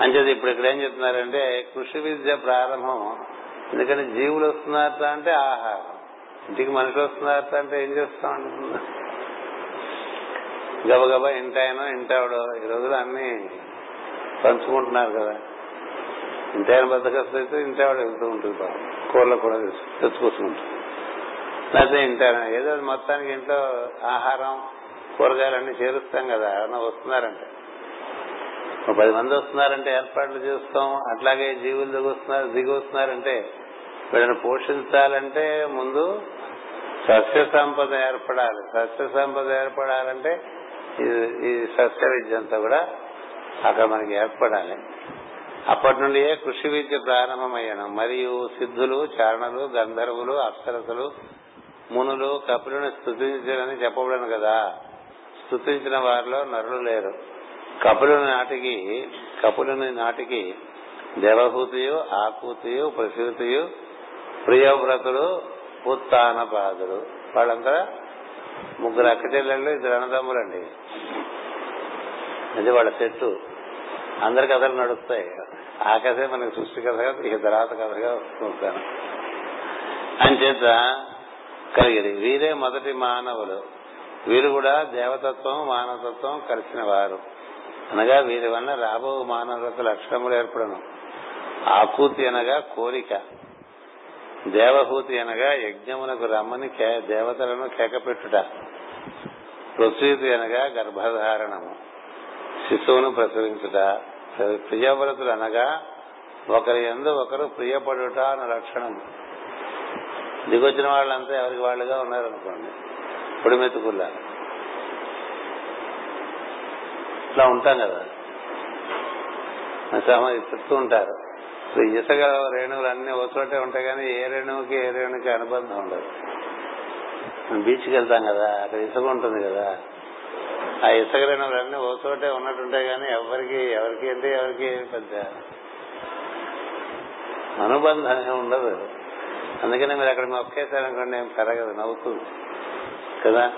A: అంచేది ఇప్పుడు ఇక్కడ ఏం చెప్తున్నారంటే కృషి విద్య ప్రారంభం. ఎందుకంటే జీవులు వస్తున్నారట అంటే ఆహారం. ఇంటికి మనుషులు వస్తున్నారు అంటే ఏం చేస్తాం గబగబా ఇంటాయనో ఇంటావిడో. ఈ రోజులు అన్ని పంచుకుంటున్నారు కదా. ఇంటాయన బద్దకస్తు అయితే ఇంటావిడ వెళ్తూ ఉంటుంది పాపం. కూరలో కూడా తెచ్చుకొచ్చుకుంటుంది లేకపోతే ఇంటాయన ఏదో మొత్తానికి ఇంట్లో ఆహారం కూరగాయలన్నీ చేరుస్తాం కదా. ఎవరన్నా వస్తున్నారంటే. పది మంది వస్తున్నారంటే ఏర్పాట్లు చేస్తాం. అట్లాగే జీవులు దిగొస్తున్నారు దిగి వస్తున్నారంటే వీళ్ళని పోషించాలంటే ముందు సస్య సంపద ఏర్పడాలి. సస్య సంపద ఏర్పడాలంటే ఈ సస్య విద్య అంతా కూడా అక్కడ మనకి ఏర్పడాలి. అప్పటి నుండియే కృషి విద్య ప్రారంభమయ్యాను మరియు సిద్ధులు చారణులు గంధర్వులు అప్సరసులు మునులు కపులను స్థుతించారని చెప్పబడను కదా. స్థుతించిన వారిలో నరులు లేరు. కపులుని నాటికి కపులుని నాటికి దేవహూతియు ఆకూతియు ప్రసూతియు ప్రియవ్రతుడు ఉత్తానపాదుడు వాళ్ళంతా ముగ్గురు అక్కచెల్లెళ్ళు ఇద్దరు అన్నదమ్ములండి. అది వాళ్ళ చెట్టు. అందరి కథలు నడుస్తాయి. ఆ కథే మనకి సృష్టి కథగా ఇక తర్వాత కథగా వస్తుంటాను అంచేత కలిగేది వీరే మొదటి మానవులు. వీరు కూడా దేవతత్వం మానవతత్వం కలిసిన వారు అనగా వీరి వల్ల రాబో మానవత లక్షణములు ఏర్పడను. ఆకూతి అనగా కోరిక. దేవహూతి అనగా యజ్ఞమునకు రమ్మని దేవతలను కేకపెట్టుట. ప్రసూతి అనగా గర్భధారణము. శిశువును ప్రసవించుట. ప్రియవ్రతులు అనగా ఒకరి ఎందు ఒకరు ప్రియపడుట అన్న లక్షణం దిగొచ్చిన వాళ్ళంతా ఎవరికి వాళ్ళుగా ఉన్నారనుకోండి. పొడి మెతుకుల్లా. ఇట్లా ఉంటాం కదా. చెప్తూ ఉంటారు. ఇప్పుడు ఇసుక రేణువులు అన్ని ఒక చోటే ఉంటాయి కానీ ఏ రేణువుకి ఏ రేణుకి అనుబంధం ఉండదు. బీచ్కి వెళ్తాం కదా అక్కడ ఇసుక ఉంటుంది కదా. ఆ ఇసుక రేణువులు అన్ని ఒక చోటే ఉన్నట్టుంటాయి కానీ ఎవరికి ఎవరికి ఏంటి ఎవరికి పెద్ద అనుబంధం ఉండదు. అందుకనే మీరు అక్కడ ఒకేసారి అనుకోండి ఏం పెరగదు నవ్వుతుంది. కదా?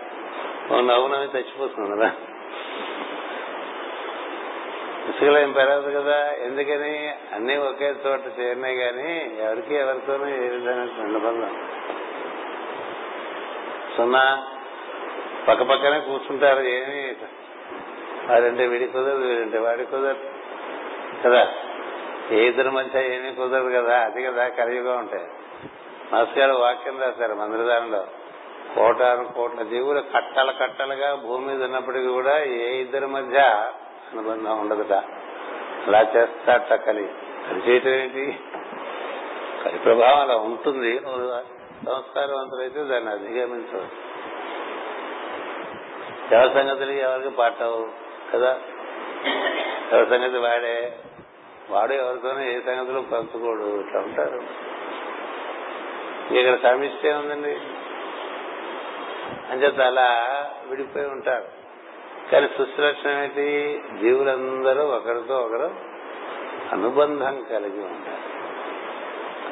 A: నవ్వు నవ్వి చచ్చిపోతుంది కదా. ఇసుకలో ఏం పెరగదు కదా. ఎందుకని? అన్ని ఒకే చోట చేరినాయి కానీ ఎవరికి ఎవరితోనూ ఏ విధమైన అనుబంధం సున్నా పక్క పక్కనే కూర్చుంటారు ఏమి వాడంటే వీడి కుదరదు వీడంటే వాడి కుదరదు. కదా? ఏ ఇద్దరు మధ్య ఏమీ కుదరదు కదా. అది కదా కలియుగా ఉంటాయి మాస్ గారు వాక్యం రాశారు మందిరదానంలో కోటాను కోట్ల జీవులు కట్టల కట్టలుగా భూమి మీద ఉన్నప్పటికీ కూడా ఏ ఇద్దరి మధ్య అనుబంధం ఉండదుట అలా చేస్తాట కలి. అది చేయటం ఏంటి? కలి ప్రభావం అలా ఉంటుంది. సంస్కారవంతులైతే దాన్ని అధిగమించవచ్చు ఎవరి సంగతులు ఎవరికి పాటవు కదా? ఎవరి సంగతి వాడే. వాడు ఎవరితోనూ ఏ సంగతులు పంచుకోడు. ఇట్లా ఉంటారు. ఇక్కడ సమిష్టి ఉందండి అంచేత అలా విడిపోయి ఉంటారు. కానీ సుశ్లక్షణం ఏంటి జీవులందరూ ఒకరితో ఒకరు అనుబంధం కలిగి ఉంటారు.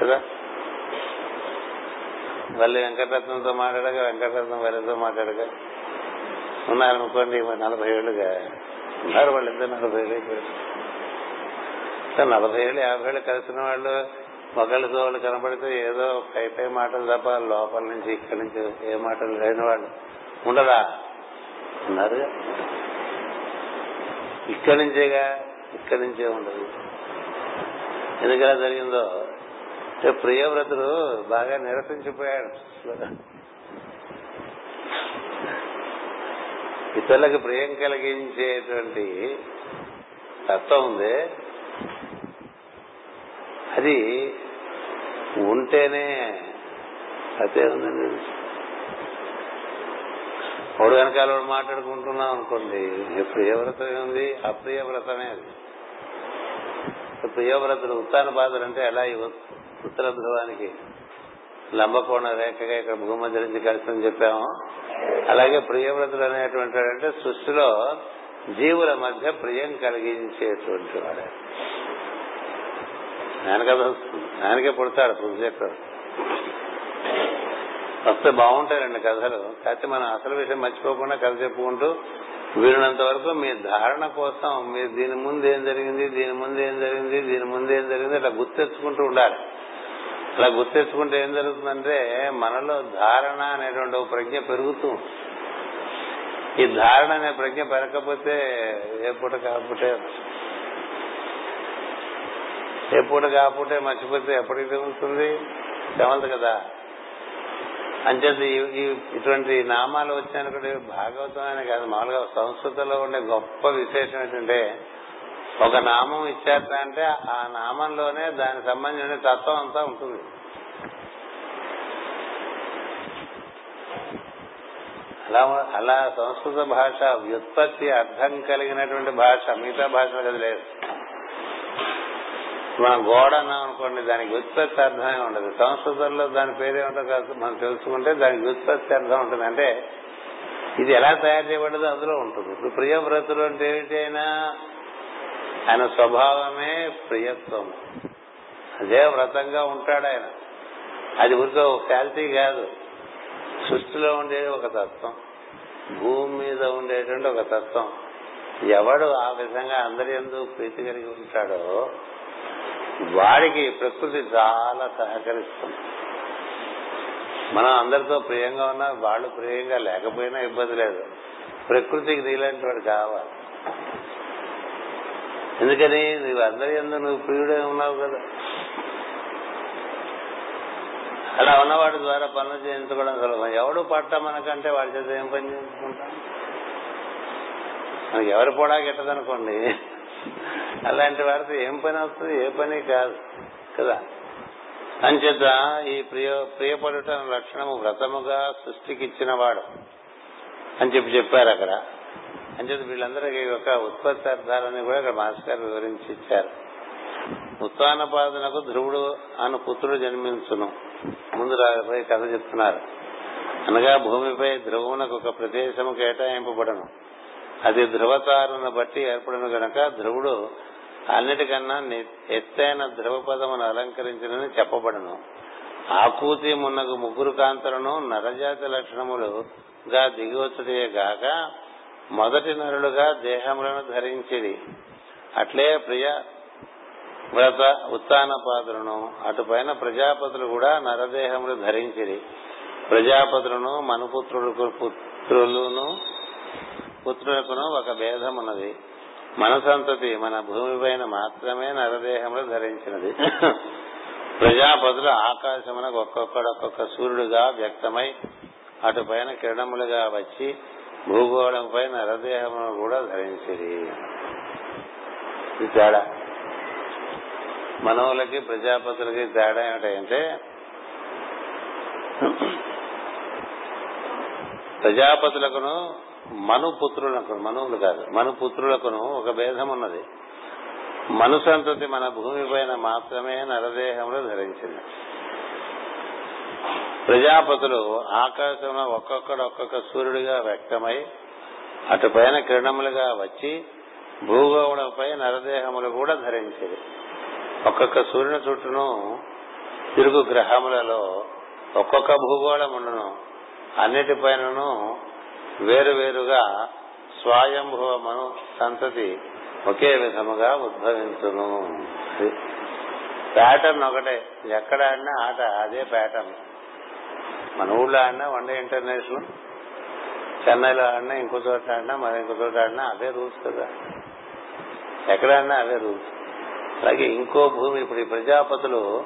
A: కదా? వాళ్ళు వెంకటరత్నంతో మాట్లాడగా వెంకటరత్నం వాళ్ళతో మాట్లాడగా ఉన్నారనుకోండి నలభై ఏళ్ళుగా. ఉన్నారు వాళ్ళిద్దరు నలభై ఏళ్ళు అయిపోయారు. నలభై ఏళ్ళు యాభై ఏళ్ళు కలిసిన వాళ్ళు ఒకళ్ళతో వాళ్ళు కనబడితే ఏదో పై పై మాటలు తప్ప లోపల నుంచి ఇక్కడి నుంచి ఏ మాటలు లేని వాళ్ళు ఉండరా? ఉన్నారుగా ఇక్కడి నుంచేగా ఇక్కడి నుంచే ఉండదు. ఎందుకలా జరిగిందో ప్రియవ్రతుడు బాగా నిరసించిపోయాడు. ఇతరులకు ప్రియం కలిగించేటువంటి తత్వం ఉంది. అది ఉంటేనే అదే ఉందండి ఒకడు వెనకాల మాట్లాడుకుంటున్నాం అనుకోండి ప్రియవ్రతం ఉంది అప్రియవ్రతమే అది. ప్రియవ్రతుడు ఉత్తాన బాధలు అంటే ఎలా? ఉత్తర ధ్రువానికి లంబకోణ రేఖగా ఇక్కడ భూమధ్య నుంచి కలిసి చెప్పాము. అలాగే ప్రియవ్రతుడు అనేటువంటి అంటే సృష్టిలో జీవుల మధ్య ప్రియం కలిగించేటువంటి వాడే. ఆయన కదా ఆయనకే పుడతాడు ప్రొజెక్టర్. వస్తే బాగుంటాయండి కథలు. కాకపోతే మనం అసలు విషయం మర్చిపోకుండా కథ చెప్పుకుంటూ వీరినంత వరకు మీ ధారణ కోసం మీరు దీని ముందు ఏం జరిగింది దీని ముందు ఏం జరిగింది దీని ముందు ఏం జరిగింది అట్లా గుర్తెచ్చుకుంటూ ఉండాలి. అలా గుర్తెచ్చుకుంటే ఏం జరుగుతుందంటే మనలో ధారణ అనేటువంటి ఒక ప్రజ్ఞ పెరుగుతూ ఈ ధారణ అనే ప్రజ్ఞ పెరగకపోతే ఏ పూట కాకపోతే ఏ పూట కాకపోతే మర్చిపోతే ఎప్పటికి తెలుస్తుంది? తెమలదు కదా? అంచేత ఇటువంటి నామాలు వచ్చినప్పుడు భాగవతం అని కాదు మామూలుగా సంస్కృతంలో ఉండే గొప్ప విశేషం ఏంటంటే ఒక నామం ఇచ్చారంటే ఆ నామంలోనే దానికి సంబంధించిన తత్వం అంతా ఉంటుంది. అలా అలా సంస్కృత భాష వ్యుత్పత్తి అర్థం కలిగినటువంటి భాష మిగతా భాషలు కదా లేదు. మనం గోడ అన్నాం అనుకోండి దానికి వ్యుత్పత్తి అర్థమే ఉండదు. సంస్కృతంలో దాని పేరేమిటో కాదు మనం తెలుసుకుంటే దానికి వ్యుత్పత్తి అర్థం ఉంటుంది. అంటే ఇది ఎలా తయారు చేయబడ్డదో అందులో ఉంటుంది. ఇప్పుడు ప్రియవ్రతులు అంటే ఏమిటైనా అయినా ఆయన స్వభావమే ప్రియత్వం. అదే వ్రతంగా ఉంటాడు ఆయన. అది ఊరికే ఒక శాల్తీ కాదు. సృష్టిలో ఉండేది ఒక తత్వం. భూమి మీద ఉండేటువంటి ఒక తత్వం. ఎవడు ఆ విధంగా అందరి ఎందు ప్రీతి కలిగి ఉంటాడో వాడికి ప్రకృతి చాలా సహకరిస్తుంది. మనం అందరితో ప్రియంగా ఉన్నా వాళ్ళు ప్రియంగా లేకపోయినా ఇబ్బంది లేదు. ప్రకృతికి నీలాంటి వాడు కావాలి. ఎందుకని? నువ్వు అందరి ఎందు నువ్వు ప్రియుడే ఉన్నావు కదా. అలా ఉన్నవాడి ద్వారా పనులు చేయించుకోవడం సులభం. ఎవడు పట్ట మనకంటే వాడి చేత ఏం పని చేయించుకుంటాం మనకి ఎవరు కూడా గిట్టదనుకోండి. అలాంటి వారితో ఏం పని వస్తుంది ఏ పని కాదు కదా? అంచేత ఈ ప్రియ ప్రియపడుట లక్షణము వ్రతముగా సృష్టికిచ్చిన వాడు అని చెప్పి చెప్పారు అక్కడ. అంచేత వీళ్ళందరికీ ఒక ఉత్పత్తి అర్థాలని కూడా ఇక్కడ మాస్టర్ గారు వివరించి ఇచ్చారు. ఉత్తానపాదునకు ధ్రువుడు అను పుత్రుడు జన్మించును. ముందు రాబోయే కథ చెప్తున్నారు. అనగా భూమిపై ధ్రువునకు ఒక ప్రదేశము కేటాయింపబడను. అది ధ్రువతారును బట్టి ఏర్పడిన గనక ధ్రువుడు అన్నిటికన్నా ఎత్తైన ధ్రువపదమును అలంకరించినని చెప్పబడను. ఆకూతి మున్నగు ముగ్గురు కాంతలను నరజాతి లక్షణములుగా దిగివచ్చుటే గాక మొదటి నరులుగా దేహములను ధరించిరి. అట్లే ప్రియ వ్రత ఉత్తానపాదులను అటుపైన ప్రజాపతులు కూడా నరదేహములు ధరించిరి. ప్రజాపతులను మనుపుత్రులకు పుత్రులను పుత్రులకును ఒక భేదమున్నది. మన సంతతి మన భూమి పైన మాత్రమే నరదేహములు ధరించినది. ప్రజాపతులు ఆకాశమునకు ఒక్కొక్కడు ఒక్కొక్క సూర్యుడుగా వ్యక్తమై అటుపైన కిరణములుగా వచ్చి భూగోళంపై నరదేహమును కూడా ధరించిరి. ఇది తేడా. మనవులకి ప్రజాపతులకి తేడా ఏమిటంటే ప్రజాపతులకును మనుపుత్రులకు మనువులు కాదు మనుపుత్రులకును ఒక భేదం ఉన్నది. మను సంతతి మన భూమి పైన మాత్రమే నరదేహములు ధరించింది. ప్రజాపతులు ఆకాశంలో ఒక్కొక్కడు ఒక్కొక్క సూర్యుడిగా వ్యక్తమై అటుపైన కిరణములుగా వచ్చి భూగోళంపై నరదేహములు కూడా ధరించేది. ఒక్కొక్క సూర్యుని చుట్టూను తిరుగు గ్రహములలో ఒక్కొక్క భూగోళం ఉండను అన్నిటిపైనను వేరువేరుగా స్వయంభవ మను సంతతి ఒకే విధముగా ఉద్భవించును. ప్యాటర్న్ ఒకటే. ఎక్కడ ఆడినా ఆట అదే ప్యాటర్న్. మన ఊళ్ళో ఆడినా వన్ డే ఇంటర్నేషనల్. చెన్నైలో ఆడినా ఇంకో చోట ఆడినా మరి ఇంకో చోట ఆడినా అవే రూల్స్ కదా. ఎక్కడ ఆడినా అవే రూల్స్. అలాగే ఇంకో భూమి ఇప్పుడు ఈ ప్రజాపతులు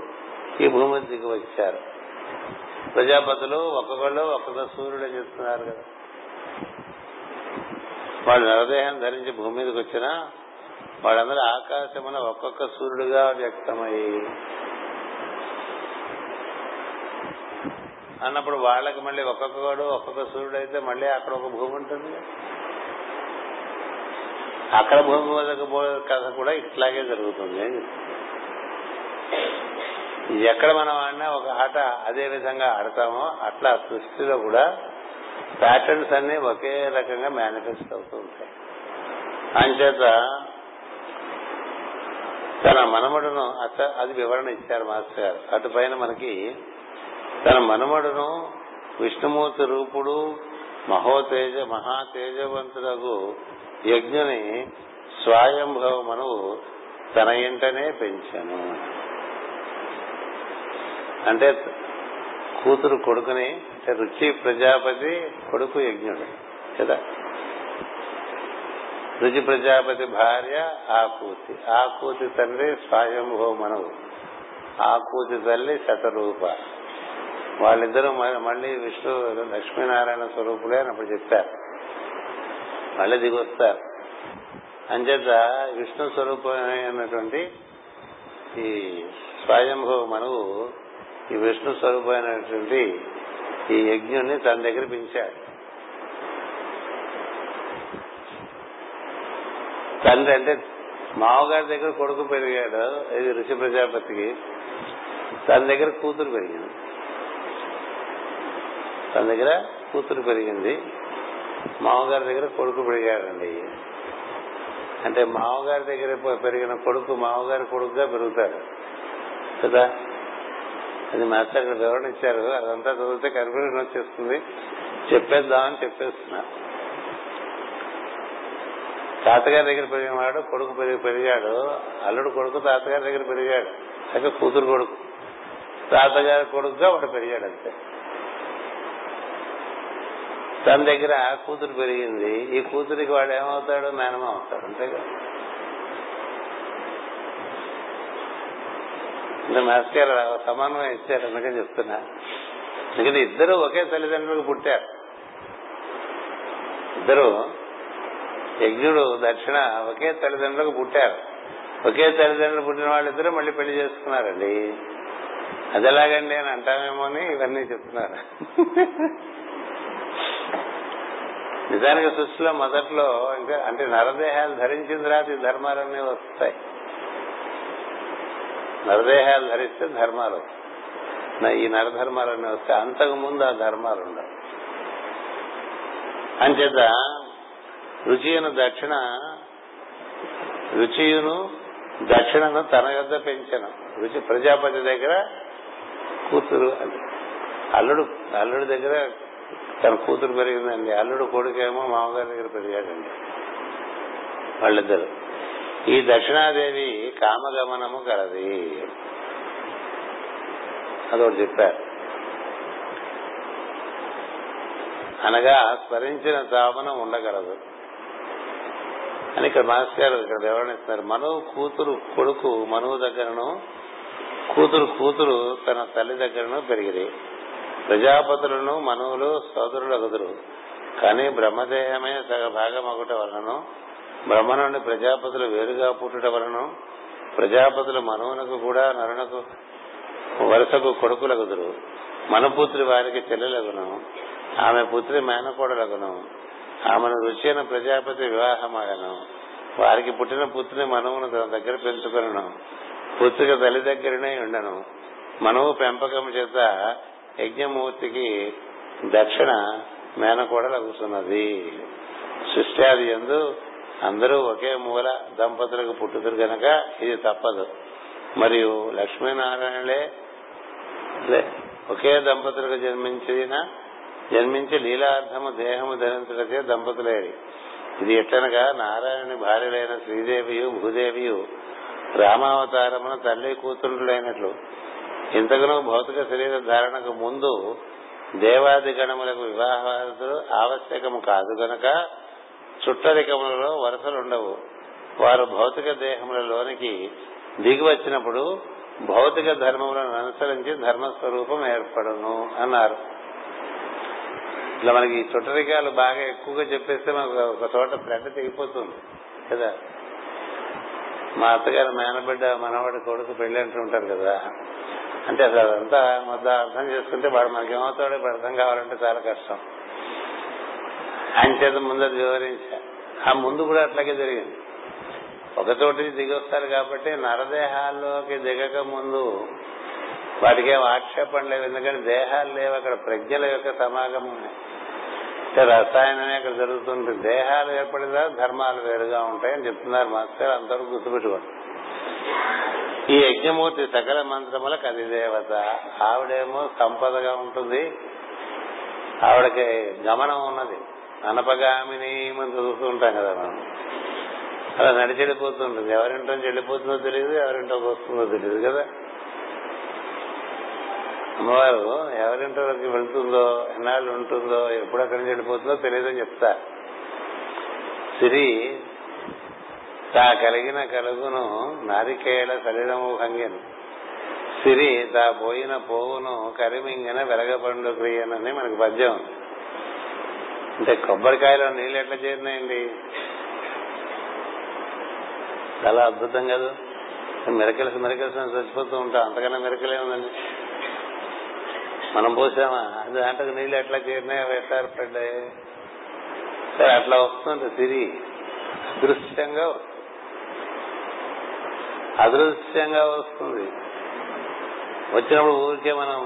A: ఈ భూమి దిగి వచ్చారు. ప్రజాపతులు ఒక్కొక్కళ్ళు ఒక్కొక్క సూర్యుడు చెప్తున్నారు కదా. వాళ్ళు నరదేహం ధరించి భూమి మీదకి వచ్చినా వాళ్ళందరూ ఆకాశమున ఒక్కొక్క సూర్యుడుగా వ్యక్తమై అన్నప్పుడు వాళ్ళకి మళ్ళీ ఒక్కొక్కడు ఒక్కొక్క సూర్యుడు అయితే మళ్ళీ అక్కడ ఒక భూమి ఉంటుంది. అక్కడ భూమి మీదకి పోయే కథ కూడా ఇట్లాగే జరుగుతుంది. ఎక్కడ మనం ఆడినా ఒక ఆట అదే విధంగా ఆడతామో అట్లా సృష్టిలో కూడా ప్యాటర్న్స్ అన్ని ఒకే రకంగా మేనిఫెస్ట్ అవుతూ ఉంటాయి. అంచేత తన మనమడును అది వివరణ ఇచ్చారు మాస్టర్ గారు. అటుపైన మనకి తన మనమడును విష్ణుమూర్తి రూపుడు మహోతేజ మహాతేజవంతులకు యజ్ఞుని స్వయంభవ మనవు తన ఇంటనే పెంచాను. అంటే కూతురు కొడుకుని రుచి ప్రజాపతి కొడుకు యజ్ఞుడు. కదా? రుచి ప్రజాపతి భార్య ఆకూతి. ఆకూతి తండ్రి స్వయంభో మనవు. ఆకూతి తల్లి శతరూప. వాళ్ళిద్దరూ మళ్ళీ విష్ణు లక్ష్మీనారాయణ స్వరూపులే అని అప్పుడు చెప్పారు. మళ్ళీ దిగొస్తారు అంచేత విష్ణు స్వరూపమైనటువంటి ఈ స్వయంభవ మనవు ఈ విష్ణు స్వరూపమైనటువంటి ఈ యజ్ఞుని తన దగ్గర పిలిచాడు తండ్రి అంటే మామగారి దగ్గర కొడుకు పెరిగాడు ఇది ఋషి ప్రజాపతికి. తన దగ్గర కూతురు పెరిగింది. తన దగ్గర కూతురు పెరిగింది. మామగారి దగ్గర కొడుకు పెరిగాడండి. అంటే మామగారి దగ్గర పెరిగిన కొడుకు మామగారి కొడుకుగా పెరుగుతాడు. కదా? అది మాస్టర్ ఇక్కడ వివరణ ఇచ్చారు అదంతా చదివితే కన్ఫ్యూజన్ వచ్చేస్తుంది. చెప్పేద్దామని చెప్పేస్తున్నా. తాతగారి దగ్గర పెరిగినవాడు కొడుకు పెరిగి పెరిగాడు. అల్లుడు కొడుకు తాతగారి దగ్గర పెరిగాడు. అయితే కూతురు కొడుకు. తాతగారి కొడుకుగా వాడు పెరిగాడు అంతే. తన దగ్గర కూతురు పెరిగింది. ఈ కూతురికి వాడు ఏమవుతాడు? మేనమ అవుతాడు అంతేగా? అంటే మాస్టర్ గారు సమన్వయం ఇచ్చారు అందుకని చెప్తున్నా. ఎందుకంటే ఇద్దరు ఒకే తల్లిదండ్రులకు పుట్టారు. ఇద్దరు యజ్ఞుడు దక్షిణ ఒకే తల్లిదండ్రులకు పుట్టారు. ఒకే తల్లిదండ్రులు పుట్టిన వాళ్ళిద్దరూ మళ్ళీ పెళ్ళి చేసుకున్నారండి. అది ఎలాగండి అని అంటామేమో అని ఇవన్నీ చెప్తున్నారు. నిజానికి సృష్టిలో మొదట్లో ఇంకా అంటే నరదేహాలు ధరించిన తర్వాత ఈ ధర్మాలన్నీ వస్తాయి. నరదేహాలు ధరిస్తే ధర్మాలు వస్తాయి. నా- ఈ నరధర్మాలన్నీ వస్తే అంతకు ముందు ఆ ధర్మాలు ఉండవు అంచేత రుచియును దక్షిణ రుచియును దక్షిణను తన యొద్ద పెంచను. రుచి ప్రజాపతి దగ్గర కూతురు అల్లుడు అల్లుడి దగ్గర తన కూతురు పెరిగిందండి. అల్లుడు కొడుకేమో మామగారి దగ్గర పెరిగాడండి. వాళ్ళిద్దరు. ఈ దక్షిణాదేవి కామగమనము కలది అదొకటి చెప్పారు. అనగా స్మరించిన తాపన ఉండగలదు. అని ఇక్కడ మాస్ గారు ఇక్కడ వివరణిస్తున్నారు. మనువు కూతురు కొడుకు మనువు దగ్గరను కూతురు కూతురు తన తల్లి దగ్గరను పెరిగిరి. ప్రజాపతులను మనువులు సోదరులు కుదురు కానీ బ్రహ్మదేహమే సగ భాగం ఒకటి వలనను బ్రహ్మ నుండి ప్రజాపతులు వేరుగా పుట్టుట వలన ప్రజాపతులు మనవునకు కూడా నరునకు వరుసకు కొడుకులగుదురు. మనపుత్రి వారికి చెల్లెలగును. ఆమె పుత్రి మేనకోడలగును. ఆమెను అయిన ప్రజాపతి వివాహమాగను వారికి పుట్టిన పుత్రిని మనవును తన దగ్గర పెంచుకొనను. పుత్రిక తల్లి దగ్గరనే ఉండను. మనవు పెంపకం చేత యజ్ఞమూర్తికి దక్షిణ మేనకోడలగుతున్నది. సృష్టి అది ఎందు అందరూ ఒకే మూల దంపతులకు పుట్టుదురు గనక ఇది తప్పదు. మరియు లక్ష్మీనారాయణలే ఒకే దంపతులకు జన్మించిన జన్మించి లీలార్థము దేహము ధరించడకే దంపతులేరి. ఇది ఎట్లనగా నారాయణుని భార్యలైన శ్రీదేవియు భూదేవియు రామావతారమున తల్లి కూతురులైనట్లు. ఇంతకును భౌతిక శరీర ధారణకు ముందు దేవాది గణములకు వివాహాలు ఆవశ్యకము కాదు గనక చుట్టరికములలో వరుసలుండవు. వారు భౌతిక దేహములలోనికి దిగి వచ్చినప్పుడు భౌతిక ధర్మములను అనుసరించి ధర్మస్వరూపం ఏర్పడును అన్నారు. ఇట్లా మనకి చుట్టరికాలు బాగా ఎక్కువగా చెప్పేస్తే మనకు ఒక చోట థ్రెడ్ తెగిపోతుంది కదా? మా అత్తగారు మేనబిడ్డ మనవాడి కొడుకు పెళ్ళి అంటూ ఉంటారు కదా? అంటే అసలు అదంతా మొత్తం అర్థం చేసుకుంటే వాడు మనకేమవుతాడో అర్థం కావాలంటే చాలా కష్టం. ఆయన చేత ముందు అది ఆ ముందు కూడా అట్లాగే జరిగింది. ఒక దిగొస్తారు కాబట్టి నరదేహాల్లోకి దిగక ముందు వాటికి ఏం ఆక్షేపణ లేవు. ఎందుకంటే దేహాలు లేవు. అక్కడ ప్రజ్ఞల యొక్క సమాగమం రసాయనమే అక్కడ జరుగుతుంది దేహాలు ఏర్పడిన ధర్మాలు వేరుగా ఉంటాయని చెప్తున్నారు మాస్టర్. అందరూ గుర్తుపెట్టుకోండి. ఈ యజ్ఞమూర్తి సకల మంత్రముల అది దేవత ఆవిడేమో సంపదగా ఉంటుంది. ఆవిడకి గమనం ఉన్నది. అనపగామిని మనం చదువుతూ ఉంటాం కదా మనం. అలా నడిచి వెళ్ళిపోతుంటుంది ఎవరింటో చెల్లిపోతుందో తెలియదు ఎవరింటోకి వస్తుందో తెలియదు కదా. అమ్మవారు ఎవరింటోకి వెళ్తుందో ఎన్నాళ్ళు ఉంటుందో ఎప్పుడు అక్కడి నుంచి వెళ్ళిపోతుందో తెలియదని చెప్తా. సిరి తా కలిగిన కలుగును నారికేళ శరీరము భంగిను. సిరి తా పోయిన పోవును కరిమింగిన వెలగపండు క్రియనని మనకి పద్యం ఉంది. అంటే కొబ్బరికాయలో నీళ్ళు ఎట్లా చేరినాయండి? చాలా అద్భుతం కదా. మిరకల్స్ మిరకల్స్ చచ్చిపోతూ ఉంటాం. అంతకన్నా మిరకలే ఉందండి మనం పోసామా? అది దాంట్లో నీళ్ళు ఎట్లా చేరినాయి? అవి ఎట్లా ఏర్పడ్డాయి? సరే అట్లా వస్తుంది సిరి అదృశ్యంగా అదృశ్యంగా వస్తుంది. వచ్చినప్పుడు ఊరికే మనం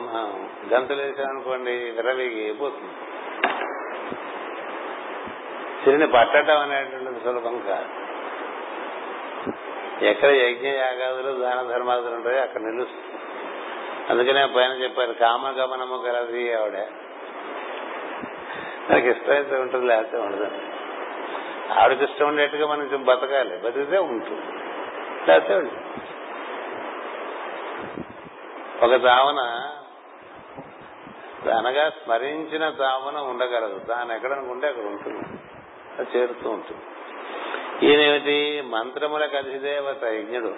A: గంతులు వేసామనుకోండి విరవిగి పోతుంది సిరిని పట్టడం అనేటువంటిది సులభం కాదు. ఎక్కడ యజ్ఞ యాగాదులు దాన ధర్మాదులు ఉంటాయో అక్కడ నిలుస్తుంది. అందుకనే పైన చెప్పారు కామగమనము కలది ఆవిడ. నాకు ఇష్టమైతే ఉంటుంది లేకపోతే ఉండదు. ఆవిడకి ఇష్టం ఉండేట్టుగా మనం బతకాలి బతికితే ఉంటుంది లేకపోతే ఒక తావన అనగా స్మరించిన తావన ఉండగలదు. దాని ఎక్కడ ఉంటే అక్కడ ఉంటుంది. చేరుతూ ఉంటుంది. ఈయనేమిటి? మంత్రములకు అధిదేవత యజ్ఞుడు.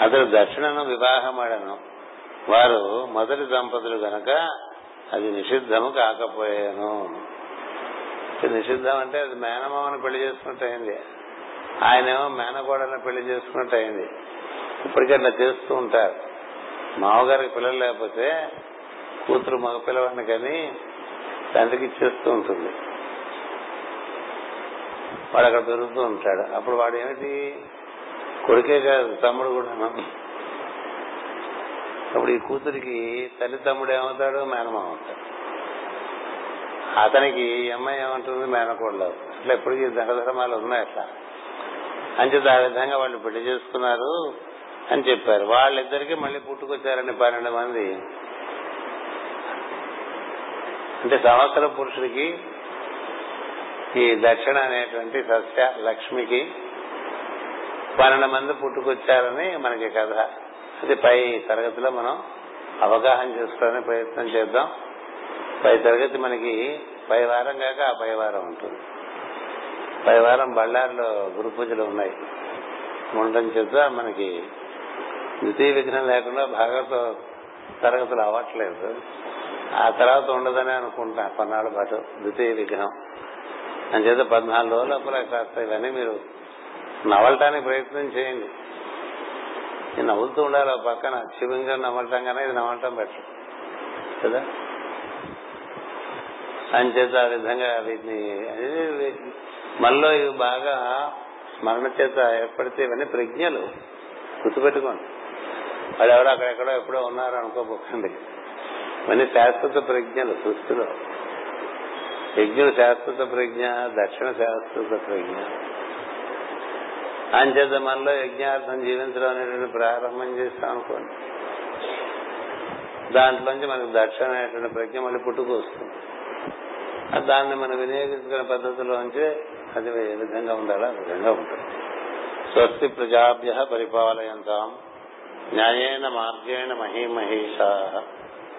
A: అతడు దక్షిణను వివాహమాడను. వారు మొదటి దంపతులు గనక అది నిషిద్ధము కాకపోయాను. నిషిద్ధం అంటే అది మేనమామని పెళ్ళి చేసుకున్నట్టు అయింది ఆయనేమో మేనకోడని పెళ్ళి చేసుకున్నట్టు అయింది ఇప్పటికీ చేస్తూ ఉంటారు. మామగారికి పిల్లలు లేకపోతే కూతురు మగ పిల్లవాడిని కానీ తండ్రికి ఇచ్చేస్తూ ఉంటుంది. వాడు అక్కడ పెరుగుతూ ఉంటాడు. అప్పుడు వాడు ఏమిటి? కొడుకే కాదు తమ్ముడు కూడా. అప్పుడు ఈ కూతురికి తల్లి తమ్ముడు ఏమవుతాడు? మేనమామ అవుతాడు. అతనికి అమ్మాయి ఏమంటుంది? మేనకోడలు అట్లా ఎప్పటికీ ధనధర్మాలు ఉన్నాయి అట్లా. అంచేత ఆ విధంగా వాళ్ళు పెళ్ళి చేసుకున్నారు అని చెప్పారు. వాళ్ళిద్దరికి మళ్ళీ పుట్టుకొచ్చారని పన్నెండు మంది అంటే సంవత్సర పురుషుడికి ఈ దక్షిణ అనేటువంటి సస్య లక్ష్మికి పన్నెండు మంది పుట్టుకొచ్చారని మనకి కథ. అది పై తరగతిలో మనం అవగాహన చేసుకోవడానికి ప్రయత్నం చేద్దాం. పై తరగతి మనకి పై వారం కాక ఆ పై వారం ఉంటుంది. పై వారం బళ్ళారిలో గురు పూజలు ఉన్నాయి. ఉండడం చేత మనకి ద్వితీయ విఘ్నం లేకుండా భాగవత తరగతులు అవ్వట్లేదు. ఆ తర్వాత ఉండదని అనుకుంటా పన్నాళ్ళ పాటు ద్వితీయ విఘ్నం అంచేత పద్నాలుగు రోజుల లోపల కాస్త ఇవన్నీ మీరు నవలటానికి ప్రయత్నం చేయండి. ఇది నవ్వుతూ ఉండాలి పక్కన శివంగా నవ్వటం కానీ ఇది నవ్వటం బెటర్. కదా? అంచేత ఆ విధంగా వీటిని మనలో ఇవి బాగా స్మరణ చేత ఏర్పడితే ఇవన్నీ ప్రజ్ఞలు గుర్తుపెట్టుకోండి. వాళ్ళు ఎవరో అక్కడెక్కడో ఎప్పుడో ఉన్నారు అనుకోబోకండి ఇవన్నీ శాశ్వత ప్రజ్ఞలు సృష్టిలో. యజ్ఞుడు శాశ్వత ప్రజ్ఞ దక్షిణ శాశ్వత ప్రజ్ఞ. అంచేత మనలో యజ్ఞార్థం జీవించడం అనేటువంటి ప్రారంభం చేస్తాం అనుకోండి. దాంట్లోంచి మనకు దక్షిణ అనేటువంటి ప్రజ్ఞ మళ్ళీ పుట్టుకొస్తుంది. దాన్ని మనం వినియోగించుకునే పద్ధతిలోంచి అది ఏ విధంగా ఉండాలో ఆ విధంగా ఉంటుంది. స్వస్తి ప్రజాభ్య పరిపాలయంతాం. న్యాయేన మార్గేణ మహీమహీషా.